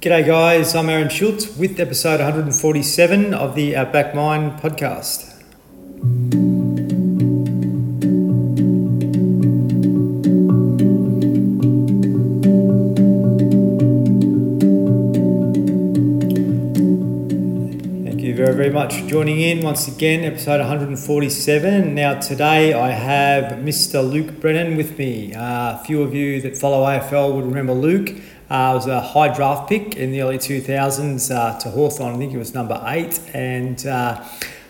G'day, guys. I'm Aaron Schultz with episode 147 of the Outback Mind podcast. Thank you very, very much for joining in once again, episode 147. Now, today I have Mr. Luke Brennan with me. Uh, a few of you that follow AFL would remember Luke. Uh, was a high draft pick in the early 2000s uh, to Hawthorn. I think he was number eight, and uh,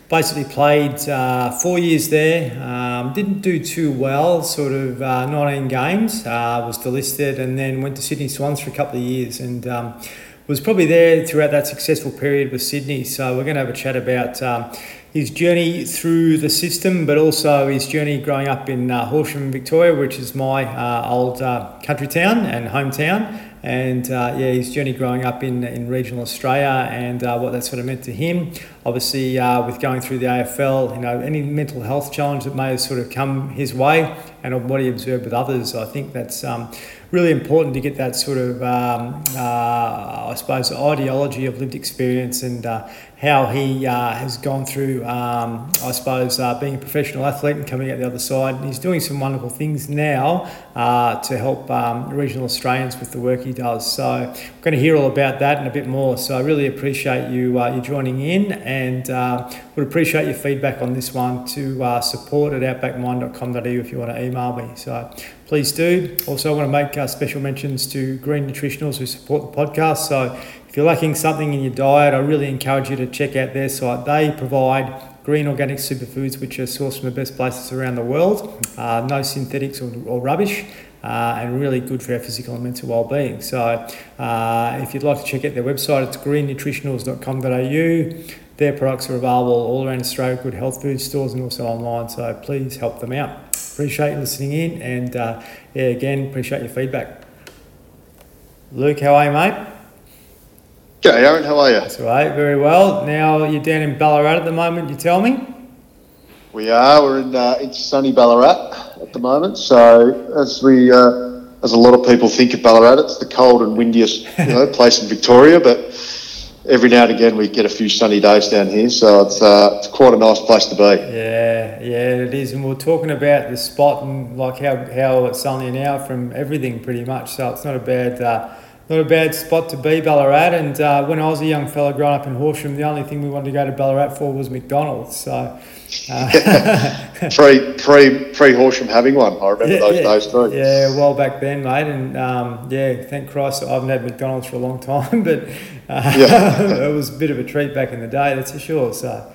basically played uh, four years there. Um, didn't do too well, sort of uh, 19 games, uh, was delisted, and then went to Sydney Swans for a couple of years and um, was probably there throughout that successful period with Sydney. So we're going to have a chat about um, his journey through the system, but also his journey growing up in uh, Horsham, Victoria, which is my uh, old uh, country town and hometown. And uh, yeah, his journey growing up in, in regional Australia and uh, what that sort of meant to him. Obviously, uh, with going through the AFL, you know, any mental health challenge that may have sort of come his way and what he observed with others, I think that's um, really important to get that sort of, um, uh, I suppose, ideology of lived experience and uh, how he uh, has gone through, um, I suppose, uh, being a professional athlete and coming out the other side. And he's doing some wonderful things now uh, to help um, regional Australians with the work he does. So we're going to hear all about that and a bit more. So I really appreciate you uh, you joining in and would appreciate your feedback on this one to support at outbackmind.com.au if you want to email me. So please do. Also, I want to make uh, special mentions to Green Nutritionals who support the podcast. So, if you're lacking something in your diet, I really encourage you to check out their site. They provide green organic superfoods which are sourced from the best places around the world, uh, no synthetics or, or rubbish. Uh, and really good for our physical and mental well-being. So, uh, if you'd like to check out their website, it's greennutritionals.com.au. Their products are available all around Australia, good health food stores, and also online. So please help them out appreciate you listening in and uh, yeah, again, appreciate your feedback. Luke, how are you, mate? G'day, Aaron. How are you? That's right, very well. Now you're down in Ballarat at the moment. You tell me. We are. We're in uh, in sunny Ballarat at the moment. So as we, uh, as a lot of people think of Ballarat, it's the cold and windiest you know, place in Victoria. But every now and again we get a few sunny days down here, so it's uh, it's quite a nice place to be. Yeah, yeah, it is. And we are talking about the spot and like how, how it's only an hour from everything, pretty much. So it's not a bad. Not a bad spot to be, Ballarat. And uh, when I was a young fella growing up in Horsham, the only thing we wanted to go to Ballarat for was McDonald's. So, uh, pre pre pre Horsham having one, I remember yeah, those yeah, days too. Yeah, well back then, mate. And um, yeah, thank Christ I haven't had McDonald's for a long time, but uh, yeah. it was a bit of a treat back in the day, that's for sure. So.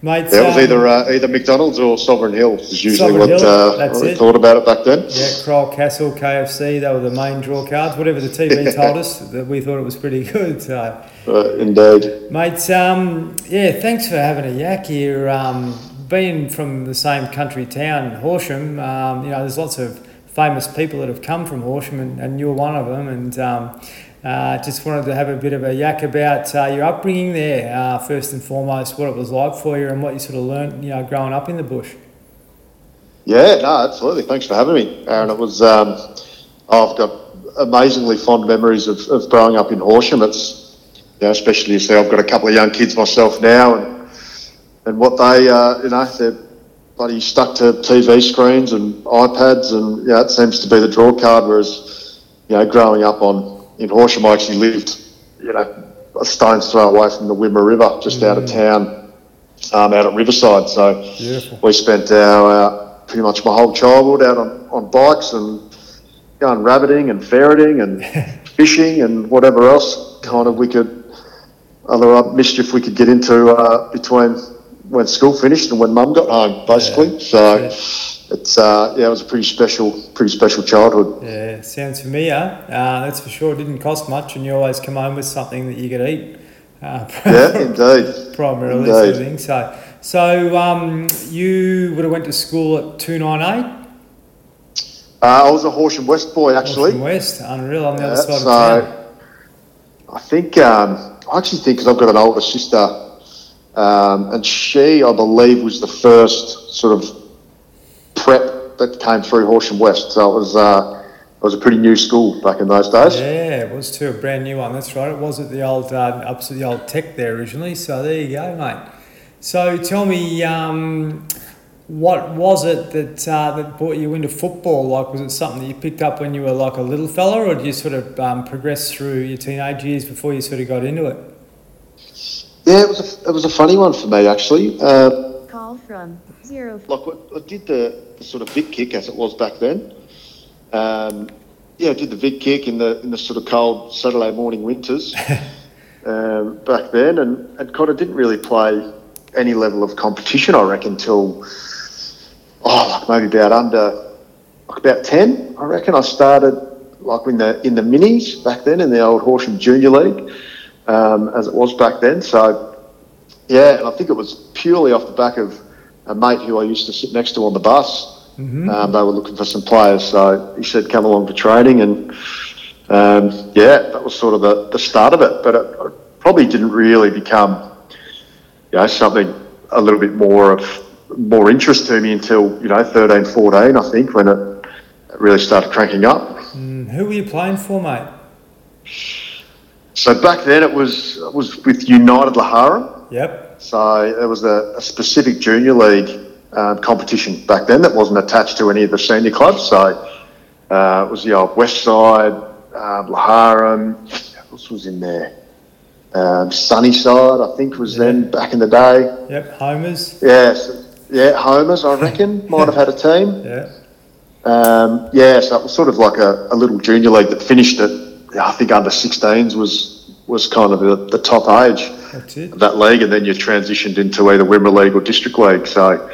Mate, it was um, either uh, either McDonald's or Sovereign Hill. Is usually Sovereign what, uh, what we thought about it back then. Yeah, Kryal Castle, KFC, they were the main draw cards. Whatever the TV yeah. told us, that we thought it was pretty good. So, uh, indeed, mate. Um, yeah, thanks for having a yak here. Um, being from the same country town, Horsham, um, you know, there's lots of famous people that have come from Horsham, and, and you're one of them. And um, uh, just wanted to have a bit of a yak about uh, your upbringing there, uh, first and foremost, what it was like for you and what you sort of learnt, you know, growing up in the bush. Yeah, no, absolutely. Thanks for having me, Aaron. It was, um, I've got amazingly fond memories of, of growing up in Horsham. It's, you know, especially you see, I've got a couple of young kids myself now, and and what they, uh, you know, they're bloody stuck to TV screens and iPads, and yeah, it seems to be the draw card. Whereas, you know, growing up on in Horsham, I actually lived, you know, a stone's throw away from the Wimmera River, just mm. out of mm. town, um, out at Riverside. So Beautiful. we spent our uh, pretty much my whole childhood out on, on bikes and going rabbiting and ferreting and fishing and whatever else kind of we could, other mischief we could get into uh, between when school finished and when mum got home, basically. Yeah. So. Yeah it's uh, yeah, it was a pretty special, pretty special childhood. Yeah, sounds familiar. Uh, that's for sure. It didn't cost much, and you always come home with something that you could eat. Uh, yeah, indeed. Primarily, indeed. Sort of So, so um, you would have went to school at two nine eight. Uh, I was a Horsham West boy, actually. Horsham West, unreal on the yeah, other side so of town. I think um, I actually think because I've got an older sister, um, and she, I believe, was the first sort of that came through Horsham West. So it was, uh, it was a pretty new school back in those days. Yeah, it was too a brand new one. That's right. It was at the old uh, opposite the old tech there originally. So there you go, mate. So tell me, um, what was it that uh, that brought you into football? Like, was it something that you picked up when you were like a little fella, or did you sort of um, progress through your teenage years before you sort of got into it? Yeah, it was a, it was a funny one for me actually. Uh, Call from zero. like I did the, the sort of Vic kick as it was back then. Um, yeah, I did the Vic kick in the in the sort of cold Saturday morning winters um, back then, and, and kind of didn't really play any level of competition. I reckon till oh, like maybe about under like about ten. I reckon I started like in the in the minis back then in the old Horsham Junior League, um, as it was back then. So yeah, and I think it was purely off the back of a mate who I used to sit next to on the bus. Mm-hmm. Um, they were looking for some players, so he said, "Come along for training." And um, yeah, that was sort of the, the start of it. But it, it probably didn't really become, you know, something a little bit more of more interest to me until you know 13, 14, I think, when it, really started cranking up. Mm, who were you playing for, mate? So back then, it was it was with United Laharum. Yep. So there was a, a specific junior league um, competition back then that wasn't attached to any of the senior clubs. So uh, it was the old West Side, um, Laharum, what else was in there? Um, Sunnyside, I think, was then back in the day. Yep. Homers. Yeah, so, yeah, Homers, I reckon, might have had a team. Yeah. Um, yeah, so it was sort of like a, a little junior league that finished at, I think, under 16s was was kind of the, the top age That's it. of that league, and then you transitioned into either Wimmera League or District League. So,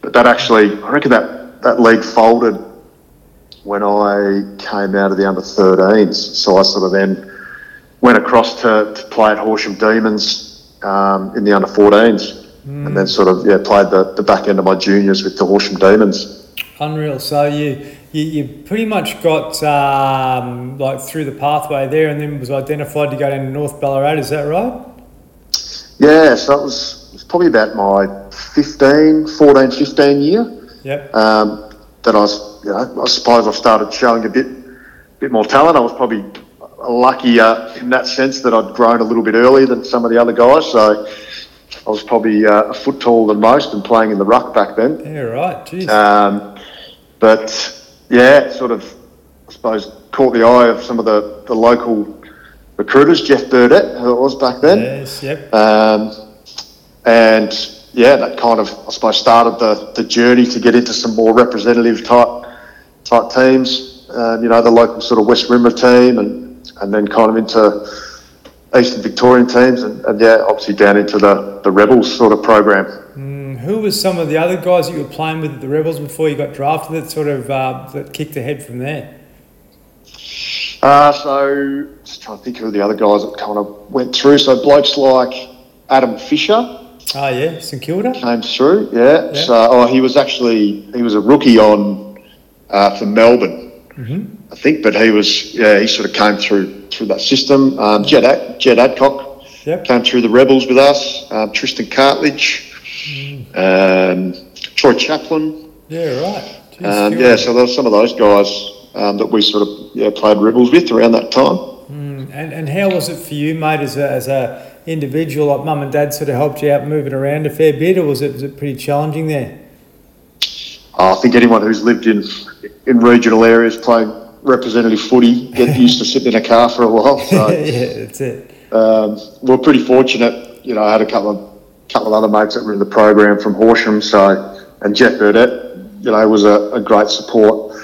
but that actually, I reckon that that league folded when I came out of the under 13s. So I sort of then went across to, to play at Horsham Demons um, in the under 14s, and then sort of yeah played the, the back end of my juniors with the Horsham Demons. Unreal. So you, you you pretty much got um, like through the pathway there, and then was identified to go down to North Ballarat. Is that right? Yeah, so it was, it was probably about my 15, 14, 15 year. Yep. um, that I was, you know, I suppose I started showing a bit, bit more talent. I was probably luckier in that sense that I'd grown a little bit earlier than some of the other guys. So I was probably uh, a foot taller than most and playing in the ruck back then. Yeah. Right. Jeez. Um, but yeah, sort of, I suppose, caught the eye of some of the, the local recruiters, Jeff Burdett, who it was back then. yes. Yep. Um, and yeah, that kind of I suppose started the, the journey to get into some more representative type type teams. Um, you know, the local sort of West Wimmera team, and and then kind of into Eastern Victorian teams, and, and yeah, obviously down into the the Rebels sort of program. Mm, who was some of the other guys that you were playing with at the Rebels before you got drafted that sort of uh, that kicked ahead from there? Uh, so just trying to think who the other guys that kind of went through. So blokes like Adam Fisher. Oh yeah, St Kilda. came through. Yeah. Yeah. So oh, he was actually he was a rookie on uh, for Melbourne, Mm-hmm. I think, but he was yeah he sort of came through through that system. Um, Jed Ad, Jed Adcock Yep. came through the Rebels with us. Um, Tristan Cartledge, um, Troy Chaplin. Yeah. Right. Jeez, Um, yeah, so there were some of those guys um, that we sort of yeah played Rebels with around that time. Mm, and and how was it for you, mate, as a as a individual? Like mum and dad sort of helped you out moving around a fair bit, or was it was it pretty challenging there? I think anyone who's lived in in regional areas playing representative footy get used to sitting in a car for a while. So. yeah, that's it. Um, we're pretty fortunate. You know, I had a couple of couple of other mates that were in the program from Horsham. So, and Jeff Burdett, you know, was a, a great support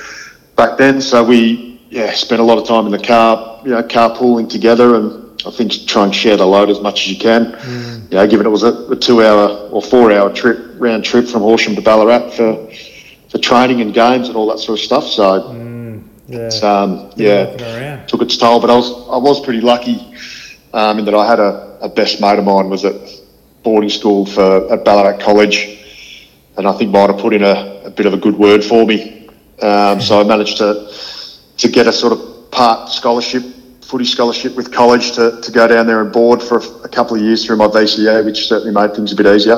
back then. So we, yeah, spent a lot of time in the car, you know, carpooling together, and I think try and share the load as much as you can. You know, given it was a, a two-hour or four-hour trip round trip from Horsham to Ballarat for for training and games and all that sort of stuff. So, Yeah. it's, um, yeah, took its toll. But I was I was pretty lucky um, in that I had a, a best mate of mine was at boarding school for at Ballarat College, and I think might have put in a, a bit of a good word for me. Um, so I managed to to get a sort of part scholarship, footy scholarship with college to, to go down there and board for a, a couple of years through my VCE, which certainly made things a bit easier.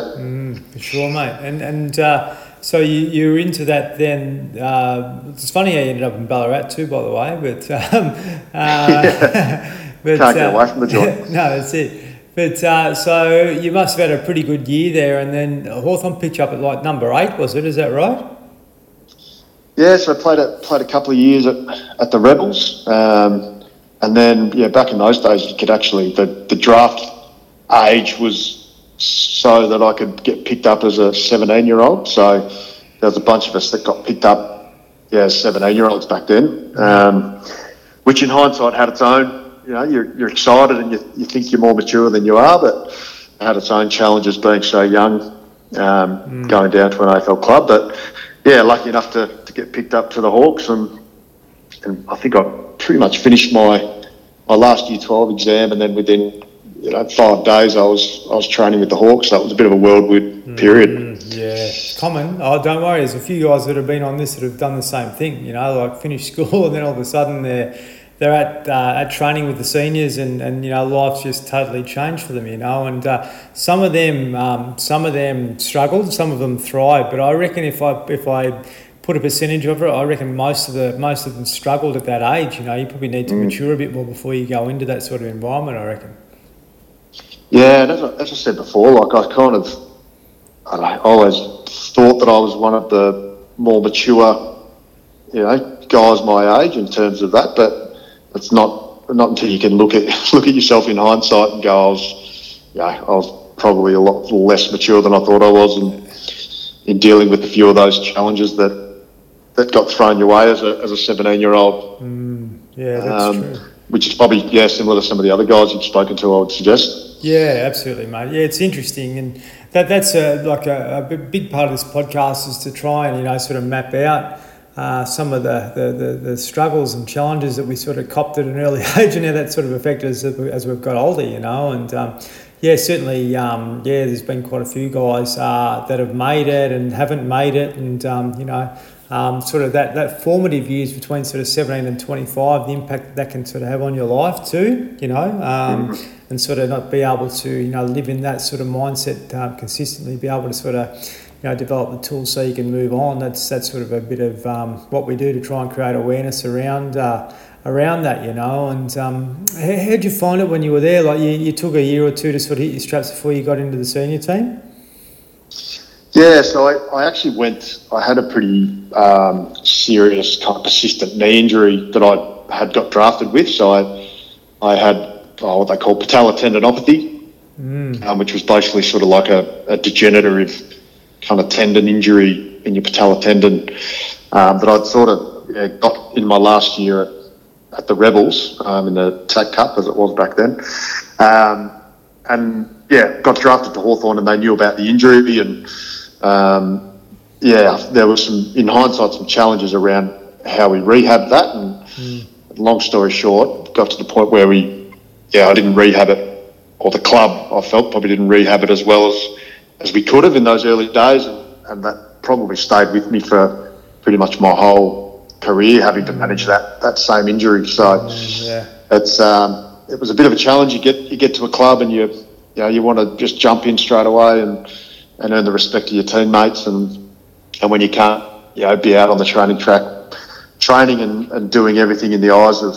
For sure, mate. And and uh, so you, you were into that then. Uh, it's funny how you ended up in Ballarat too, by the way. But um, uh, but can't get uh, away from the no, that's it. But uh, so you must have had a pretty good year there, and then Hawthorn picked you up at like number eight, was it? Is that right? Yeah, so I played a, played a couple of years at, at the Rebels. Um, and then, yeah, back in those days, you could actually, the, the draft age was so that I could get picked up as a 17 year old. So there was a bunch of us that got picked up, yeah, 17 year olds back then, um, which in hindsight had its own, you know, you're, you're excited and you, you think you're more mature than you are, but it had its own challenges being so young, um, mm. going down to an AFL club. But yeah, lucky enough to, to get picked up to the Hawks, and and I think I pretty much finished my my last year twelve exam, and then within you know five days I was I was training with the Hawks. So it was a bit of a whirlwind mm, period. Yeah, common. Oh, don't worry. There's a few guys that have been on this that have done the same thing. You know, like finished school and then all of a sudden they're they're at uh, at training with the seniors, and, and you know life's just totally changed for them. You know, and uh, some of them um, some of them struggled, some of them thrived. But I reckon if I if I put a percentage of it, I reckon most of the most of them struggled at that age. You know, you probably need to mm. mature a bit more before you go into that sort of environment. I reckon. Yeah, and as I, as I said before, like I kind of, I, know, I always thought that I was one of the more mature, you know, guys my age in terms of that, but it's not not until you can look at look at yourself in hindsight and go, I was, yeah, I was probably a lot less mature than I thought I was, and in dealing with a few of those challenges that that got thrown your way as a as a seventeen year old. Mm, yeah, that's um, true. Which is probably yeah similar to some of the other guys you've spoken to. I would suggest. Yeah, absolutely, mate. Yeah, it's interesting, and that that's a, like a, a big part of this podcast is to try and you know sort of map out uh, some of the, the, the, the, struggles and challenges that we sort of copped at an early age and how that sort of affected us as we've got older, you know. And um, yeah, certainly, um, yeah, there's been quite a few guys uh, that have made it and haven't made it, and um, you know, um, sort of that, that formative years between sort of 17 and 25, the impact that can sort of have on your life too, you know, um, mm-hmm. and sort of not be able to, you know, live in that sort of mindset uh, consistently, be able to sort of you know, develop the tools so you can move on. That's that's sort of a bit of um, what we do to try and create awareness around uh, around that, you know. And um, how did you find it when you were there? Like you, you took a year or two to sort of hit your straps before you got into the senior team. Yeah, so I, I actually went. I had a pretty um, serious, kind of persistent knee injury that I had got drafted with. So I, I had oh, what they call patellar tendinopathy, mm. um, which was basically sort of like a, a degenerative kind of tendon injury in your patellar tendon um, that I'd sort of yeah, got in my last year at, at the Rebels um, in the TAC Cup as it was back then. Um, and yeah, got drafted to Hawthorn and they knew about the injury and um, yeah, there was some, in hindsight, some challenges around how we rehabbed that. And mm. long story short, got to the point where we, yeah, I didn't rehab it, or the club I felt probably didn't rehab it as well as as we could have in those early days, and, and that probably stayed with me for pretty much my whole career, having to manage that that same injury. So mm, yeah. it's um, it was a bit of a challenge. You get you get to a club and you you know you want to just jump in straight away and and earn the respect of your teammates, and and when you can't you know be out on the training track, training and, and doing everything in the eyes of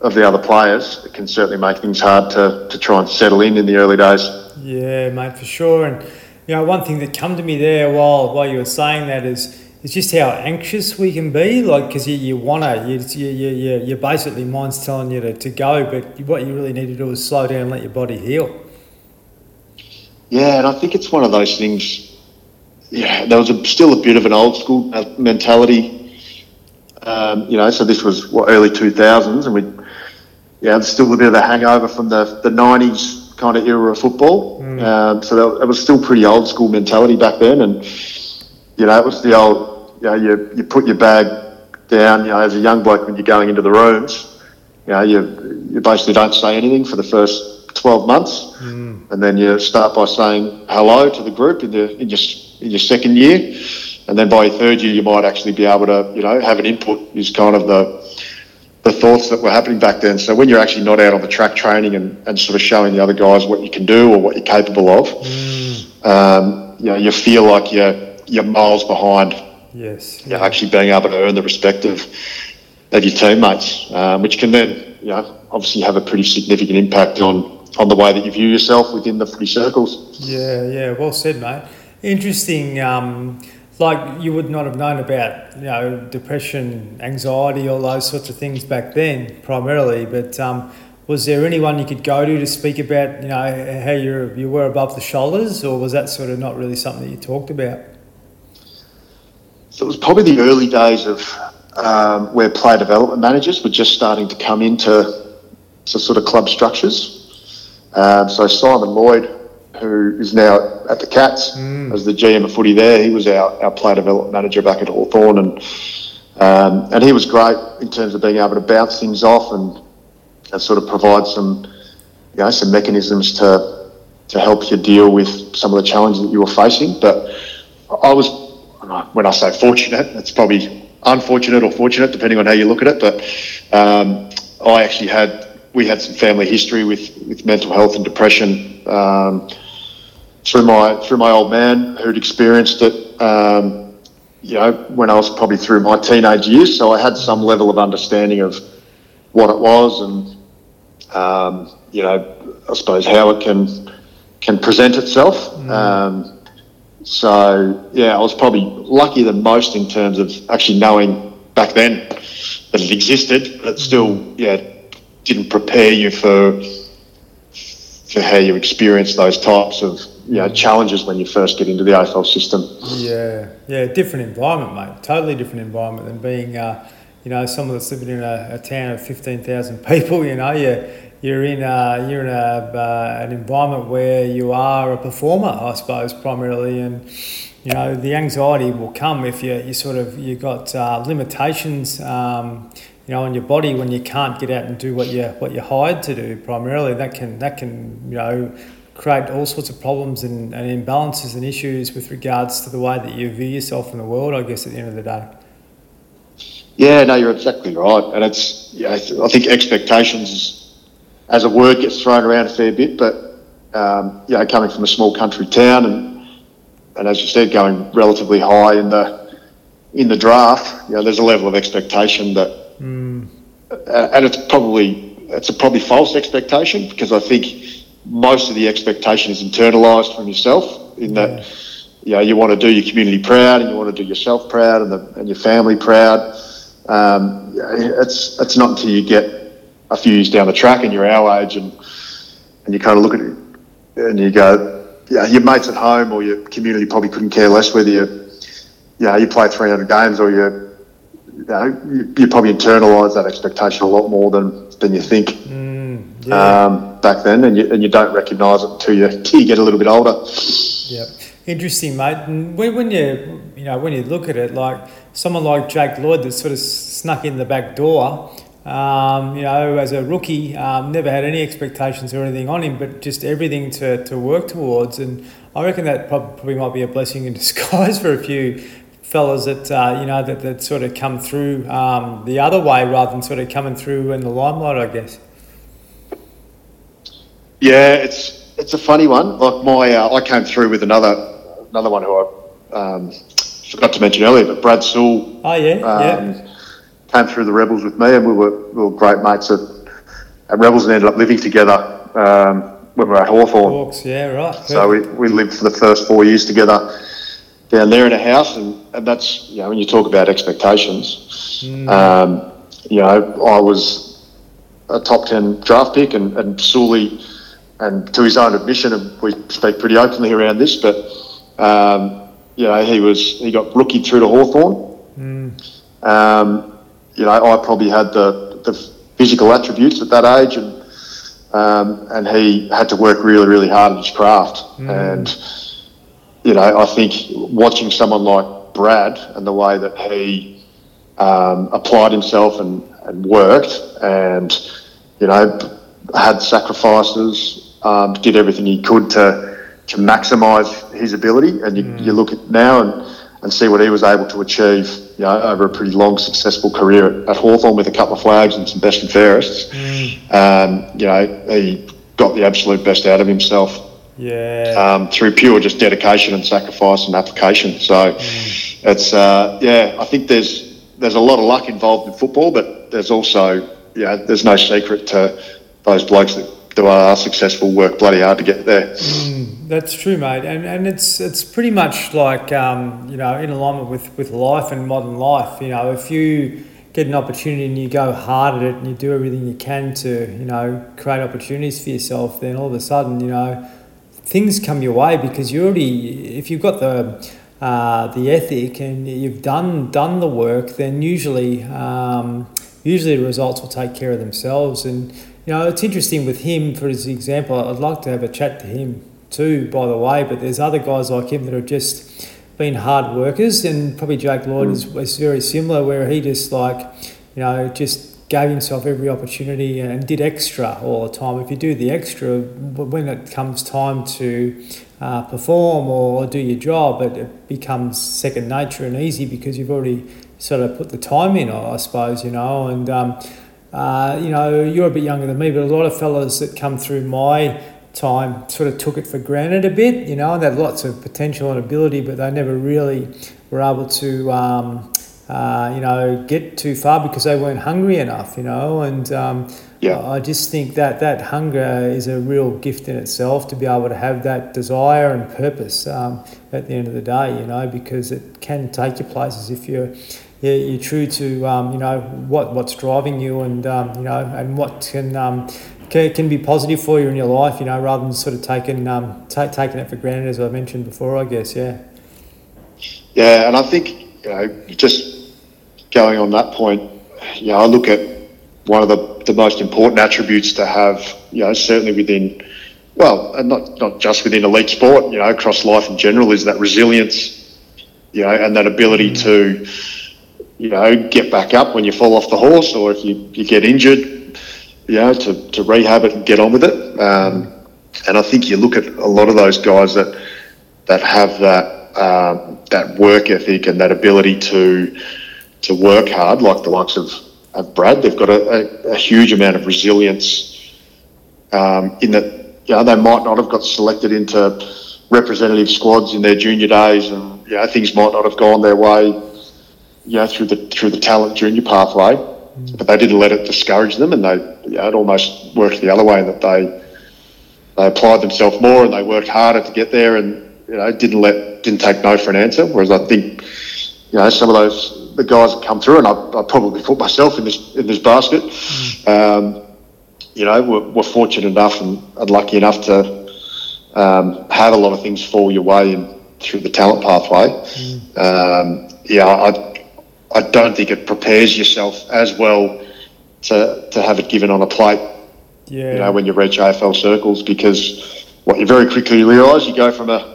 of the other players, it can certainly make things hard to, to try and settle in in the early days. Yeah, mate, for sure. And you know, one thing that come to me there while while you were saying that is is just how anxious we can be. Like, because you, you want to, you, you, you, you basically mind's telling you to, to go, but what you really need to do is slow down and let your body heal. Yeah, and I think it's one of those things. Yeah, there was a, still a bit of an old school mentality. Um, you know, so this was what early two thousands, and we, yeah, there's still a bit of a hangover from the the nineties kind of era of football. Mm. Um, so that, it was still pretty old school mentality back then, and you know it was the old you know you you put your bag down you know as a young bloke when you're going into the rooms, you know you you basically don't say anything for the first 12 months, mm. and then you start by saying hello to the group in the in your in your second year, and then by your third year you might actually be able to you know have an input is kind of the the thoughts that were happening back then. So when you're actually not out on the track training and, and sort of showing the other guys what you can do or what you're capable of, mm. um, you know, you feel like you're you're miles behind. Yes. You know, actually being able to earn the respect of of your teammates, um, which can then you know obviously have a pretty significant impact on on the way that you view yourself within the footy circles. Yeah, yeah, well said, mate. Interesting. Um, like you would not have known about, you know, depression, anxiety, all those sorts of things back then, primarily. But um, was there anyone you could go to to speak about, you know, how you you were above the shoulders, or was that sort of not really something that you talked about? So it was probably the early days of um, where player development managers were just starting to come into to sort of club structures. Um, so Simon Lloyd, who is now at the Cats mm. as the GM of footy there, he was our, our player development manager back at Hawthorn, and um, and he was great in terms of being able to bounce things off and, and sort of provide some you know some mechanisms to to help you deal with some of the challenges that you were facing. But I was when I say fortunate, it's probably unfortunate or fortunate depending on how you look at it. But um, I actually had we had some family history with, with mental health and depression um, through my through my old man who'd experienced it. Um, you know, when I was probably through my teenage years, so I had some level of understanding of what it was and um, you know, I suppose how it can can present itself. Mm. Um, so yeah, I was probably luckier than most in terms of actually knowing back then that it existed, but still, yeah, didn't prepare you for for how you experience those types of you know challenges when you first get into the AFL system. Yeah, yeah, different environment, mate. Totally different environment than being, uh, you know, someone that's living in a, a town of fifteen thousand people. You know, you're you're in a, you're in a, uh, an environment where you are a performer, I suppose, primarily, and you know the anxiety will come if you you sort of you got uh, limitations. Um, you know, on your body when you can't get out and do what you what you're hired to do primarily. That can that can you know create all sorts of problems and, and imbalances and issues with regards to the way that you view yourself in the world. I guess at the end of the day. Yeah, no, you're exactly right, and it's yeah, I think expectations as a word gets thrown around a fair bit, but um, you know, coming from a small country town and and as you said, going relatively high in the in the draft, you know, there's a level of expectation that Mm. and it's probably it's a probably false expectation because I think most of the expectation is internalized from yourself in that yeah. you know you want to do your community proud and you want to do yourself proud and, the, and your family proud. Um, it's it's not until you get a few years down the track and you're our age and and you kind of look at it and you go, yeah, your mates at home or your community probably couldn't care less whether you, know, you play 300 games or you you, know, you, you probably internalise that expectation a lot more than, than you think mm, yeah. um, back then, and you, and you don't recognise it until you, until you get a little bit older. Yeah, interesting, mate. And when, when you you know when you look at it, like someone like Jake Lloyd that sort of snuck in the back door. Um, you know, as a rookie, um, never had any expectations or anything on him, but just everything to, to work towards. And I reckon that probably might be a blessing in disguise for a few fellas that uh, you know that, that sort of come through um, the other way rather than sort of coming through in the limelight, I guess. Yeah, it's it's a funny one. Like my, uh, I came through with another another one who I um, forgot to mention earlier, but Brad Sewell. Oh yeah, um, yeah. Came through the Rebels with me, and we were we were great mates at, at Rebels, and ended up living together um, when we were at Hawthorn. Hawks, yeah, right. So we, we lived for the first four years together down there in a house, and, and that's you know when you talk about expectations, mm. um, you know I was a top ten draft pick, and and Sully, and to his own admission, and we speak pretty openly around this, but um, you know he was he got rookie through to Hawthorn. Mm. Um, you know I probably had the the physical attributes at that age, and um, and he had to work really really hard at his craft, mm. and you know, I think watching someone like Brad and the way that he um, applied himself and, and worked and, you know, had sacrifices, um, did everything he could to, to maximise his ability. And you, mm. you look at now and, and see what he was able to achieve, you know, over a pretty long, successful career at, at Hawthorn with a couple of flags and some best and fairest. Mm. Um, you know, he got the absolute best out of himself Yeah. Um, through pure just dedication and sacrifice and application. So mm. it's uh, yeah, I think there's there's a lot of luck involved in football, but there's also yeah, there's no secret to those blokes that do are successful work bloody hard to get there. Mm, that's true, mate, and and it's it's pretty much like um, you know in alignment with with life and modern life. You know, if you get an opportunity and you go hard at it and you do everything you can to you know create opportunities for yourself, then all of a sudden you know things come your way because you already if you've got the uh, the ethic and you've done done the work, then usually um, usually the results will take care of themselves. And you know it's interesting with him, for his example. I'd like to have a chat to him too, by the way. But there's other guys like him that are just been hard workers, and probably Jake Lloyd is, is very similar, where he just like you know just gave himself every opportunity and did extra all the time. If you do the extra, when it comes time to uh, perform or do your job, it, it becomes second nature and easy because you've already sort of put the time in, I suppose, you know. And, um, uh, you know, you're a bit younger than me, but a lot of fellas that come through my time sort of took it for granted a bit, you know, and they had lots of potential and ability, but they never really were able to. Um, uh, you know, get too far because they weren't hungry enough, you know. And um, yeah. I just think that that hunger is a real gift in itself to be able to have that desire and purpose um, at the end of the day, you know, because it can take you places if you're you're true to um, you know what what's driving you and um, you know and what can, um, can can be positive for you in your life, you know, rather than sort of taking um, t- taking it for granted, as I mentioned before. I guess, yeah. Yeah, and I think you know just going on that point, you know, I look at one of the, the most important attributes to have, you know, certainly within, well, and not, not just within elite sport, you know, across life in general, is that resilience, you know, and that ability to, you know, get back up when you fall off the horse or if you, you get injured, you know, to, to rehab it and get on with it. Um, and I think you look at a lot of those guys that that have that um, that work ethic and that ability to to work hard, like the likes of, of Brad. They've got a, a, a huge amount of resilience um, in that you know, they might not have got selected into representative squads in their junior days, and you know, things might not have gone their way, you know, through the through the talent junior pathway. Mm. But they didn't let it discourage them, and they you know, it almost worked the other way in that they they applied themselves more and they worked harder to get there, and you know didn't let didn't take no for an answer. Whereas I think you know some of those the guys that come through, and I, I probably put myself in this in this basket. Mm. Um, you know, we're, we're, fortunate enough and, and lucky enough to um, have a lot of things fall your way in, through the talent pathway. Mm. Um, yeah, I, I don't think it prepares yourself as well to, to have it given on a plate. Yeah. You know, when you reach AFL circles, because what you very quickly realise, you go from a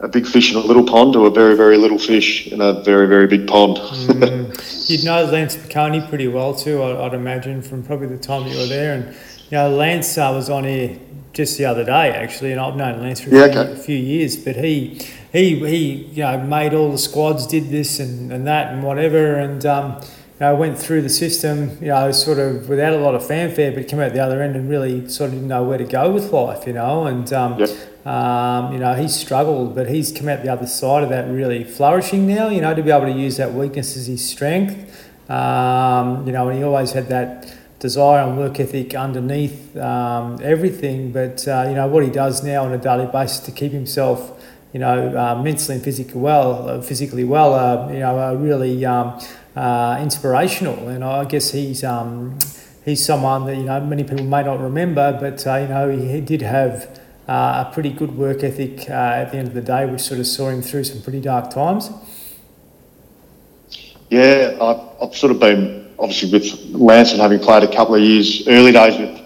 a big fish in a little pond to a very, very little fish in a very, very big pond. mm. You'd know Lance Picioane pretty well too, I'd, imagine, from probably the time you were there. And, you know, Lance uh, was on here just the other day, actually, and I've known Lance for yeah, okay. a few years, but he, he, he, you know, made all the squads, did this and, and that and whatever, and, um, you know, went through the system, you know, sort of without a lot of fanfare, but came out the other end and really sort of didn't know where to go with life, you know, and, um, yep um, you know, he's struggled, but he's come out the other side of that really flourishing now, you know, to be able to use that weakness as his strength. Um, you know, and he always had that desire and work ethic underneath um, everything. But, uh, you know, what he does now on a daily basis to keep himself, you know, uh, mentally and physically well, uh, physically well, uh, you know, are really um, uh, inspirational. And I guess he's um, he's someone that, you know, many people may not remember, but, uh, you know, he, he did have a pretty good work ethic uh, at the end of the day, which sort of saw him through some pretty dark times. Yeah, I've, I've sort of been obviously with Lance and having played a couple of years, early days with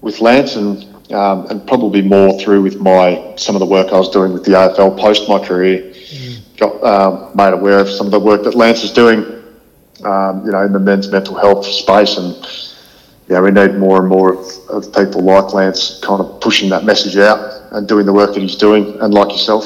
with Lance, and um, and probably more through with my some of the work I was doing with the AFL post my career. Mm. Got um, made aware of some of the work that Lance is doing, um, you know, in the men's mental health space and yeah, we need more and more of, of people like Lance kind of pushing that message out and doing the work that he's doing, and like yourself,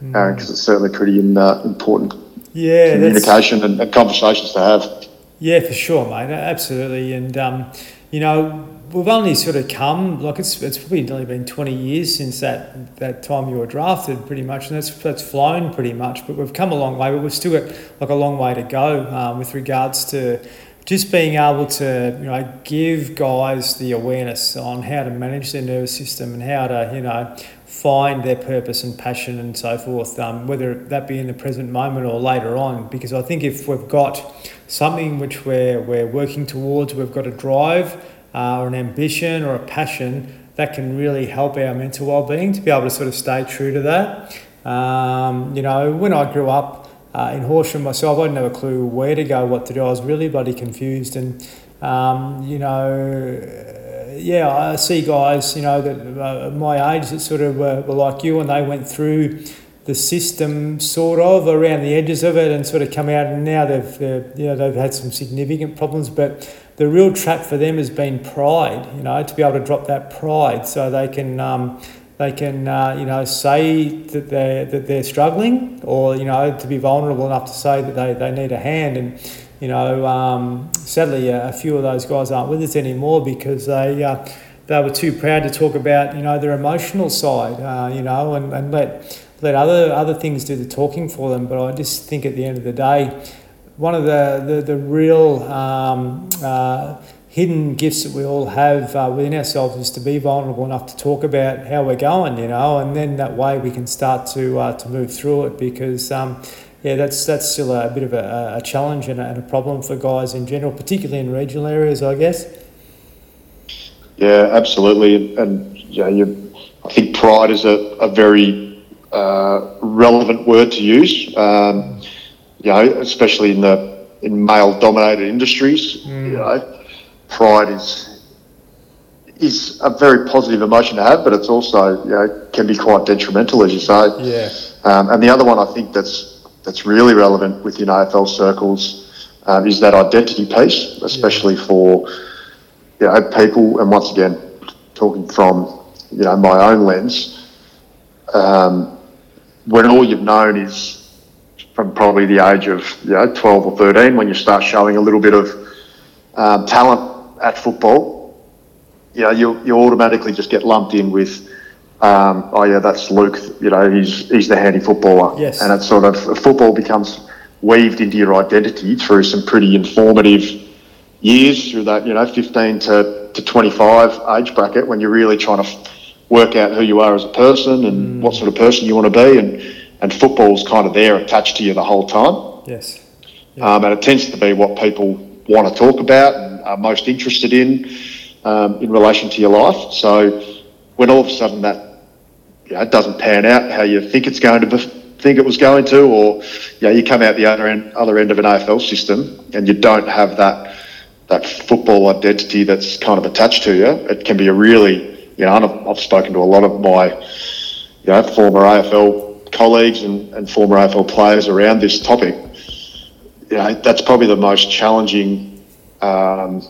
because mm. uh, it's certainly pretty in, uh, important. Yeah, communication and, and, conversations to have. Yeah, for sure, mate. Absolutely, and um, you know, we've only sort of come like it's it's probably only been twenty years since that that time you were drafted, pretty much, and that's that's flown pretty much. But we've come a long way, but we've still got like a long way to go um, with regards to just being able to you know give guys the awareness on how to manage their nervous system and how to you know find their purpose and passion and so forth, um, whether that be in the present moment or later on. Because I think if we've got something which we're, we're working towards, we've got a drive uh, or an ambition or a passion, that can really help our mental well-being to be able to sort of stay true to that. Um, you know, when I grew up, uh, in Horsham myself, I didn't have a clue where to go, what to do. I was really bloody confused, and um, you know, yeah, I see guys, you know, that uh, my age that sort of were, were like you, and they went through the system sort of around the edges of it and sort of come out and now they've you know they've had some significant problems but the real trap for them has been pride you know to be able to drop that pride so they can um, they can, uh, you know, say that they're, that they're struggling or, you know, to be vulnerable enough to say that they, they need a hand. And, you know, um, sadly, a, a, few of those guys aren't with us anymore because they, uh, they were too proud to talk about, you know, their emotional side, uh, you know, and, and let, let other, other things do the talking for them. But I just think at the end of the day, one of the, the, the real um, uh, hidden gifts that we all have uh, within ourselves is to be vulnerable enough to talk about how we're going, you know, and then that way we can start to uh, to move through it because. Um, yeah, that's that's still a bit of a, a challenge and a, and a problem for guys in general, particularly in regional areas, I guess. Yeah, absolutely, and yeah, you, I think pride is a, a very uh, relevant word to use. Um, you know, especially in the in male-dominated industries. Mm. You know, pride is is a very positive emotion to have, but it's also you know can be quite detrimental, as you say. Yeah. Um, and the other one I think that's that's really relevant within AFL circles um, is that identity piece, especially yeah. for you know people. And once again, talking from you know my own lens, um, when all you've known is from probably the age of you know 12 or 13 when you start showing a little bit of um, talent at football, you know, you, you automatically just get lumped in with, um, oh yeah, that's Luke. You know, he's he's the handy footballer. Yes. And it's sort of football becomes weaved into your identity through some pretty informative years through that you know 15 to, to 25 age bracket when you're really trying to work out who you are as a person and mm. what sort of person you want to be and and football's kind of there attached to you the whole time. Yes. Yeah. Um, and it tends to be what people want to talk about and are most interested in um, in relation to your life. So when all of a sudden that you know, doesn't pan out how you think it's going to be, think it was going to, or you, know, you come out the other end other end of an AFL system and you don't have that that football identity that's kind of attached to you, it can be a really you know I've, I've spoken to a lot of my you know former AFL colleagues and, and former AFL players around this topic. You know, that's probably the most challenging um,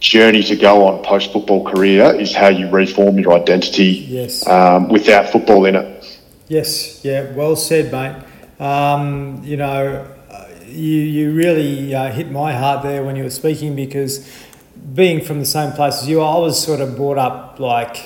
journey to go on post football career is how you reform your identity yes. um, without football in it. Yes, yeah, well said, mate. Um, you know, you, you really uh, hit my heart there when you were speaking because being from the same place as you, I was sort of brought up like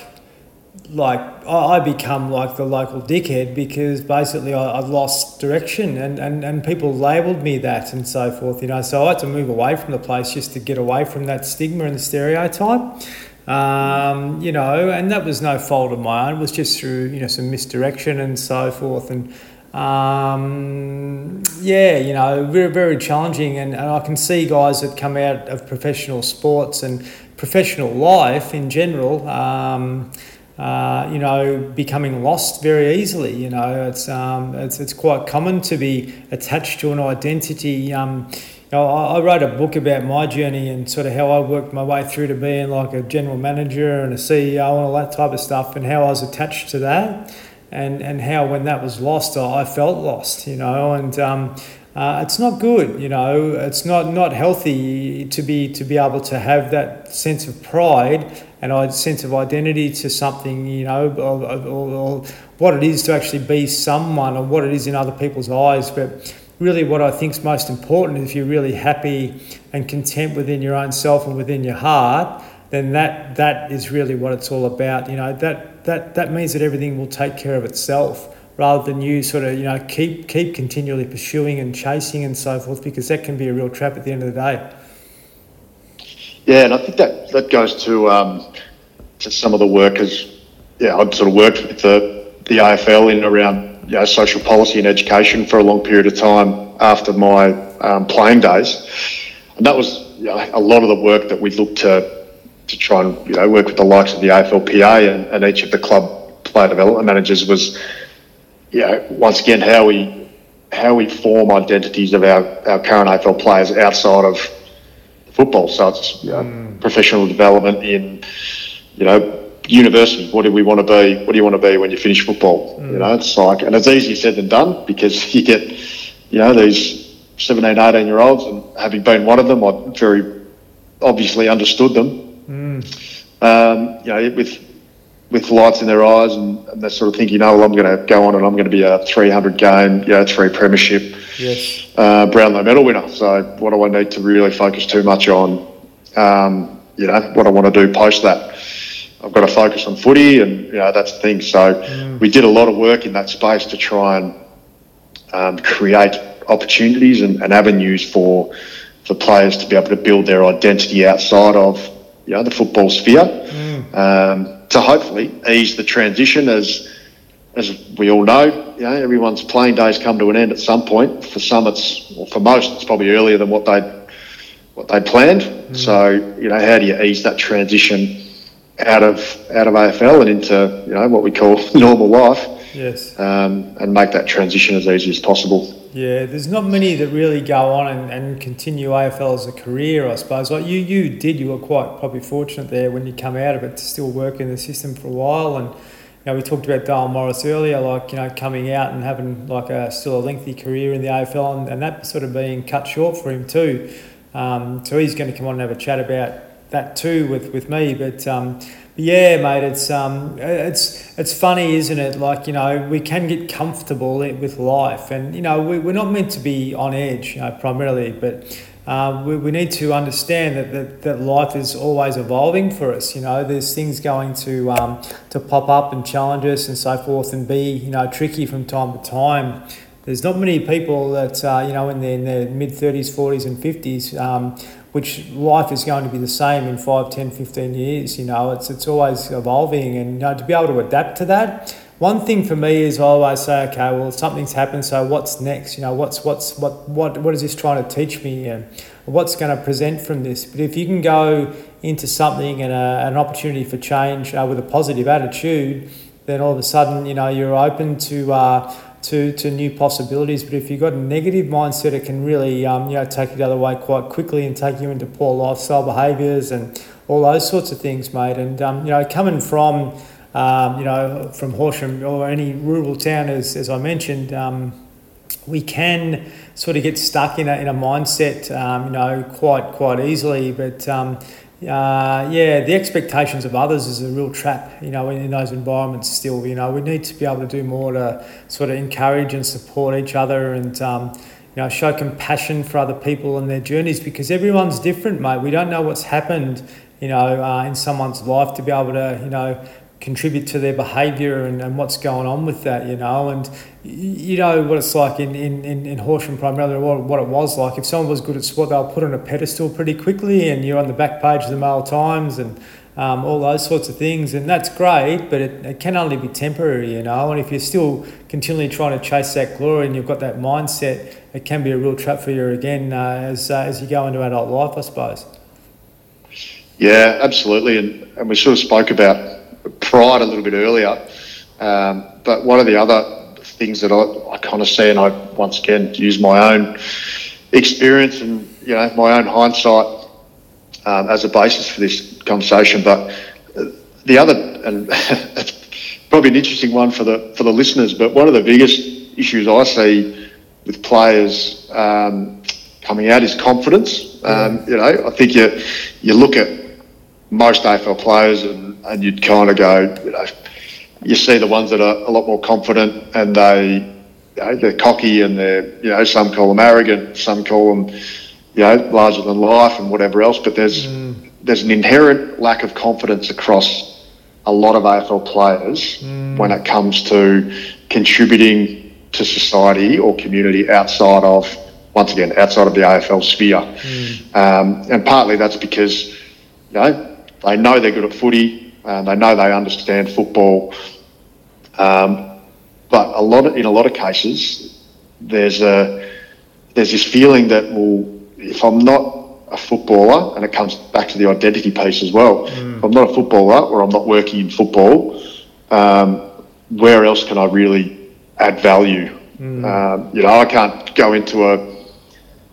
like I I become like the local dickhead because basically I, have lost direction and, and, and people labelled me that and so forth, you know. So I had to move away from the place just to get away from that stigma and the stereotype. Um, you know, and that was no fault of my own. It was just through, you know, some misdirection and so forth. And um, yeah, you know, very, very challenging. And, and I can see guys that come out of professional sports and professional life in general. Um, uh, you know, becoming lost very easily. You know, it's, um, it's, it's quite common to be attached to an identity. Um, you know, I, I, wrote a book about my journey and sort of how I worked my way through to being like a general manager and a CEO and all that type of stuff, and how I was attached to that, and and how when that was lost, I, I felt lost. You know, and um, uh, it's not good, you know. It's not, not healthy to be to be able to have that sense of pride and a sense of identity to something, you know, or, or, or what it is to actually be someone, or what it is in other people's eyes. But really, what I think is most important, is if you're really happy and content within your own self and within your heart, then that that is really what it's all about. You know, that that that means that everything will take care of itself rather than you sort of you know keep keep continually pursuing and chasing and so forth because that can be a real trap at the end of the day. Yeah, and I think that that goes to um, to some of the workers. Yeah, I'd sort of worked with the the AFL in around you know, social policy and education for a long period of time after my um, playing days, and that was you know, a lot of the work that we looked to to try and you know work with the likes of the AFLPA and, and each of the club player development managers was, you know, once again how we how we form identities of our, our current AFL players outside of football. So it's you know, mm. professional development in, you know, university. What do we want to be? What do you want to be when you finish football? Mm. You know, it's like, and it's easier said than done because you get, you know, these 17, 18 year olds, and having been one of them, I very obviously understood them Mm. Um, you know, with with lights in their eyes and, and they're sort of thinking, oh, well, I'm going to go on and I'm going to be a 300 game, you know, three premiership, yes. uh, Brownlow medal winner. So what do I need to really focus too much on? Um, you know, what I want to do post that. I've got to focus on footy and, you know, that's the thing. So mm. we did a lot of work in that space to try and um, create opportunities and, and avenues for for players to be able to build their identity outside of you know, the football sphere mm. um, to hopefully ease the transition as as we all know, you know, everyone's playing days come to an end at some point. For some, it's or for most, it's probably earlier than what they what they planned. Mm. So, you know, how do you ease that transition out of out of AFL and into you know what we call normal life? Yes, um, and make that transition as easy as possible. Yeah, there's not many that really go on and, and continue AFL as a career, I suppose. Like you, you did. You were quite probably fortunate there when you come out of it to still work in the system for a while. And you know, we talked about Dale Morris earlier, like you know, coming out and having like a still a lengthy career in the AFL, and, and that sort of being cut short for him too. Um, so he's going to come on and have a chat about that too with with me. But um, yeah, mate, it's um, it's it's funny, isn't it? Like you know, we can get comfortable with life, and you know, we, we're not meant to be on edge, you know, primarily, but uh, we, we need to understand that, that that life is always evolving for us. You know, there's things going to um, to pop up and challenge us and so forth, and be you know tricky from time to time. There's not many people that uh, you know in their, in their mid 30s, 40s, and 50s um, which life is going to be the same in 5, 10, 15 years. You know, it's, it's always evolving, and you know, to be able to adapt to that. One thing for me is I always say, okay, well, something's happened, so what's next? You know, what's what's what what what is this trying to teach me, and what's going to present from this? But if you can go into something and a, an opportunity for change uh, with a positive attitude, then all of a sudden, you know, you're open to uh, to, to new possibilities. But if you've got a negative mindset, it can really um, you know take you the other way quite quickly and take you into poor lifestyle behaviours and all those sorts of things, mate. And um, you know, coming from um, you know from Horsham or any rural town, as, as I mentioned, um, we can sort of get stuck in a, in a mindset, um, you know, quite quite easily. But um, uh, yeah, the expectations of others is a real trap, you know, in, in, those environments still. You know, we need to be able to do more to sort of encourage and support each other and, um, you know, show compassion for other people and their journeys because everyone's different, mate. We don't know what's happened, you know, uh, in someone's life to be able to, you know, contribute to their behaviour and, and what's going on with that, you know. And you know what it's like in, in, in, in Horsham primarily, what, what it was like. If someone was good at sport, they'll put on a pedestal pretty quickly and you're on the back page of the Mail Times and um, all those sorts of things. And that's great, but it, it can only be temporary, you know. And if you're still continually trying to chase that glory and you've got that mindset, it can be a real trap for you again uh, as, uh, as you go into adult life, I suppose. Yeah, absolutely. And, and we sort of spoke about pride a little bit earlier. Um, but one of the other things that I, I kind of see, and I once again use my own experience and you know my own hindsight um, as a basis for this conversation. But the other, and it's probably an interesting one for the for the listeners, but one of the biggest issues I see with players um, coming out is confidence. Um, you know, I think you you look at most AFL players and and you'd kind of go, you know, you see the ones that are a lot more confident and they, you know, they're cocky and they're, you know, some call them arrogant, some call them, you know, larger than life and whatever else. But there's mm. there's an inherent lack of confidence across a lot of AFL players mm. when it comes to contributing to society or community outside of, once again, outside of the AFL sphere. Mm. Um, and partly that's because, you know, they know they're good at footy, and they know they understand football. Um, but a lot of, in a lot of cases, there's a there's this feeling that well, if I'm not a footballer, and it comes back to the identity piece as well. Mm. If I'm not a footballer or I'm not working in football, um, where else can I really add value? Mm. Um, you know, I can't go into a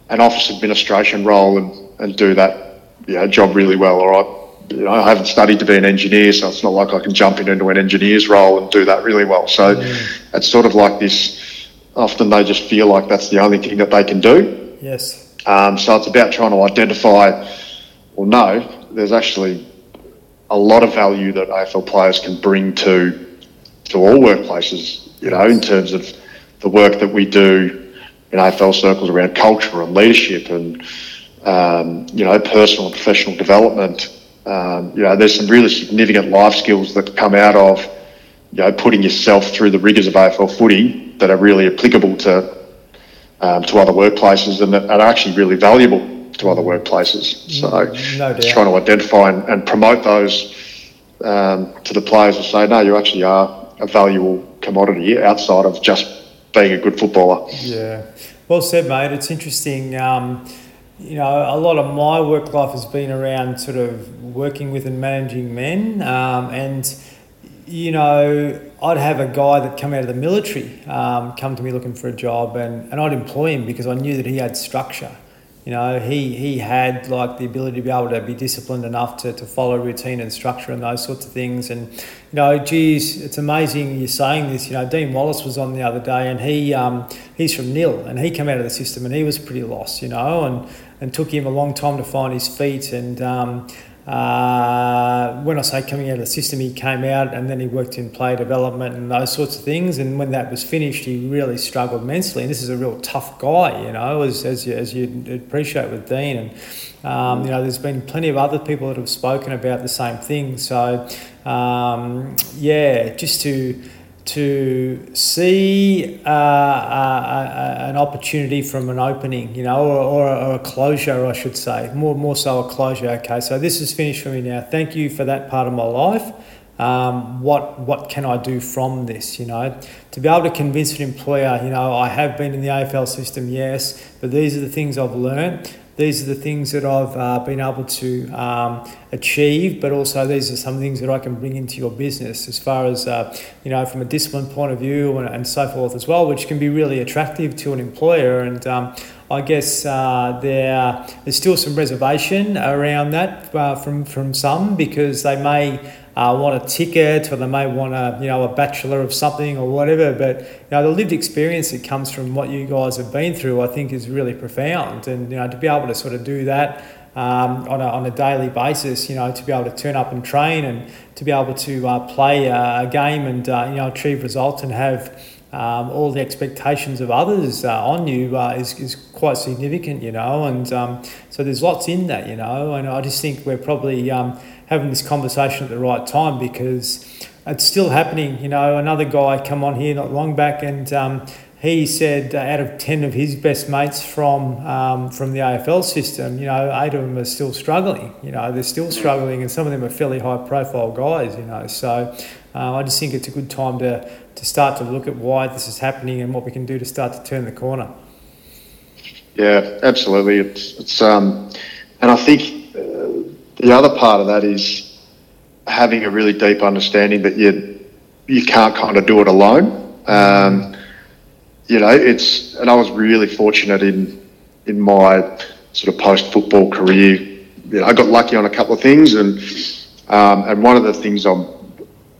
an office administration role and, and do that you know, job really well, or I, I haven't studied to be an engineer, so it's not like I can jump into an engineer's role and do that really well. So mm. it's sort of like this. Often they just feel like that's the only thing that they can do. Yes um, so it's about trying to identify, well, no, there's actually a lot of value that AFL players can bring to to all workplaces. You know, in terms of the work that we do in AFL circles around culture and leadership and um, you know personal and professional development. Um, you know, there's some really significant life skills that come out of you know putting yourself through the rigors of AFL footy that are really applicable to um, to other workplaces and that are actually really valuable to other workplaces. So no trying to identify and, and promote those um, to the players and say, no, you actually are a valuable commodity outside of just being a good footballer. Yeah, well said, mate. It's interesting. Um, you know, a lot of my work life has been around sort of working with and managing men, um, and you know, I'd have a guy that come out of the military um, come to me looking for a job, and, and I'd employ him because I knew that he had structure. You know, he, he had like the ability to be able to be disciplined enough to, to follow routine and structure and those sorts of things. And, you know, geez, it's amazing you're saying this. You know, Dean Wallis was on the other day and he um, he's from Nhill and he came out of the system and he was pretty lost, you know, and, and took him a long time to find his feet. And, um, uh, when I say coming out of the system, he came out and then he worked in player development and those sorts of things. And when that was finished, he really struggled mentally. And this is a real tough guy, you know, as, as, you, as you appreciate with Dean. And, um, you know, there's been plenty of other people that have spoken about the same thing. So, um, yeah, just to to see uh, uh, uh, an opportunity from an opening, you know, or, or, or, a closure, I should say, more more so a closure. Okay, so this is finished for me now. Thank you for that part of my life. Um, what what can I do from this? You know, to be able to convince an employer, you know, I have been in the AFL system, yes, but these are the things I've learned these are the things that I've uh, been able to um, achieve, but also these are some things that I can bring into your business as far as, uh, you know, from a discipline point of view and, and, so forth as well, which can be really attractive to an employer. And um, I guess uh, there, there's still some reservation around that uh, from, from some because they may uh, want a ticket or they may want a you know a bachelor of something or whatever but you know the lived experience that comes from what you guys have been through I think is really profound. And you know to be able to sort of do that um, on, a, on a daily basis you know to be able to turn up and train and to be able to uh, play a, game and uh, you know achieve results and have um, all the expectations of others uh, on you uh, is, is quite significant, you know, and um, so there's lots in that, you know, and I just think we're probably um, having this conversation at the right time because it's still happening. You know, another guy come on here not long back and um, he said uh, out of 10 of his best mates from um, from the AFL system, you know, eight of them are still struggling. You know, they're still struggling and some of them are fairly high profile guys, you know. So uh, I just think it's a good time to, to start to look at why this is happening and what we can do to start to turn the corner. Yeah, absolutely. It's, it's um, and I think the other part of that is having a really deep understanding that you you can't kind of do it alone. Um, you know, it's and I was really fortunate in in my sort of post football career. You know, I got lucky on a couple of things, and um, and one of the things I'm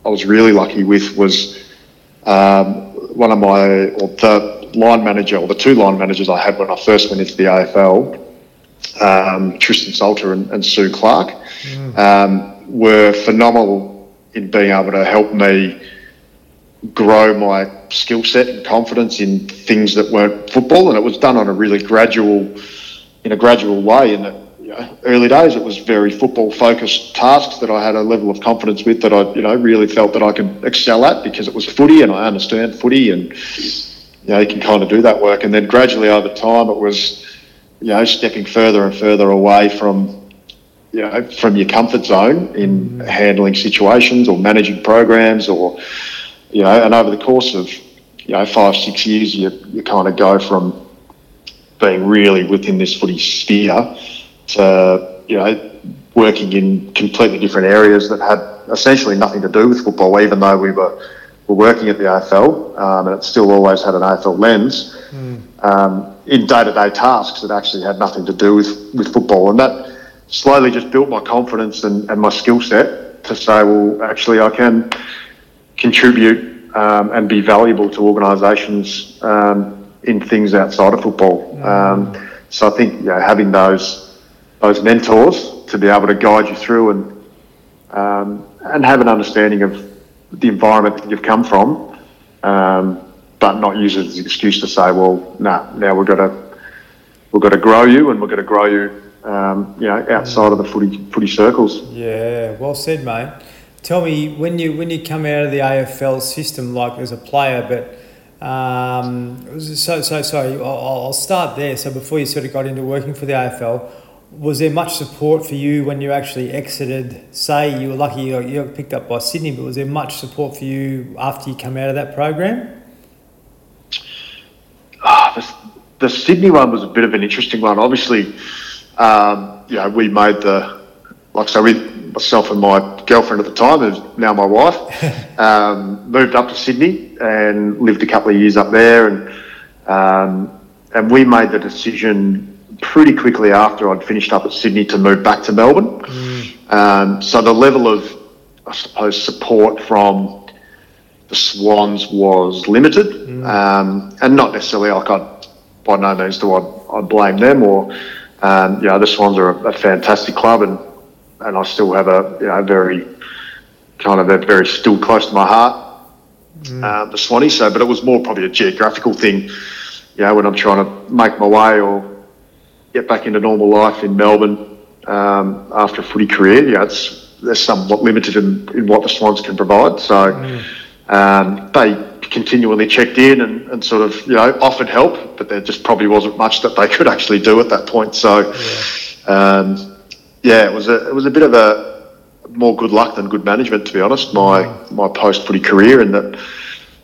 I was really lucky with was um, one of my or the line manager or the two line managers I had when I first went into the AFL um, Tristan Salter and, and Sue Clark, mm. um, were phenomenal in being able to help me grow my skill set and confidence in things that weren't football. And it was done on a really gradual, in a gradual way. And you know, early days, it was very football focused tasks that I had a level of confidence with that I, you know, really felt that I could excel at because it was footy and I understand footy and, you know, you can kind of do that work. And then gradually over time, it was, you know, stepping further and further away from, you know, from your comfort zone in mm. handling situations or managing programs or, you know, and over the course of, you know, five, six years, you, you kind of go from being really within this footy sphere to, you know, working in completely different areas that had essentially nothing to do with football, even though we were, were working at the AFL um, and it still always had an AFL lens. Mm. Um, in day-to-day tasks that actually had nothing to do with, with football and that slowly just built my confidence and, and my skill set to say well actually I can contribute um, and be valuable to organisations um, in things outside of football mm. um, so I think you know, having those those mentors to be able to guide you through and um, and have an understanding of the environment that you've come from, um, but not use it as an excuse to say, well, nah, now we've got to we've got to grow you and we're going to grow you, um, you know, outside of the footy footy circles. Yeah, well said, mate. Tell me when you when you come out of the AFL system, like as a player, but. Um, so, so sorry. I'll, I'll start there. So, before you sort of got into working for the AFL, was there much support for you when you actually exited? Say you were lucky you got picked up by Sydney, but was there much support for you after you come out of that program? The, the Sydney one was a bit of an interesting one. Obviously, um, you know, we made the like so with myself and my girlfriend at the time, who's now my wife, um, moved up to Sydney and lived a couple of years up there, and um, and we made the decision pretty quickly after I'd finished up at Sydney to move back to Melbourne. Mm. Um, so the level of, I suppose, support from the Swans was limited, mm. um, and not necessarily like I, by no means do I, I blame them or, um, you know, the Swans are a, a, fantastic club, and and I still have a you know very kind of a very still close to my heart, mm. uh, the Swannies. So, but it was more probably a geographical thing. You know, when I'm trying to make my way or get back into normal life in Melbourne um, after a footy career, yeah, it's they're somewhat limited in, in what the Swans can provide. So mm. Um, they continually checked in and, and, sort of you know offered help, but there just probably wasn't much that they could actually do at that point. So yeah, um, yeah it was a it was a bit of a more good luck than good management, to be honest. My mm. my post footy career, in that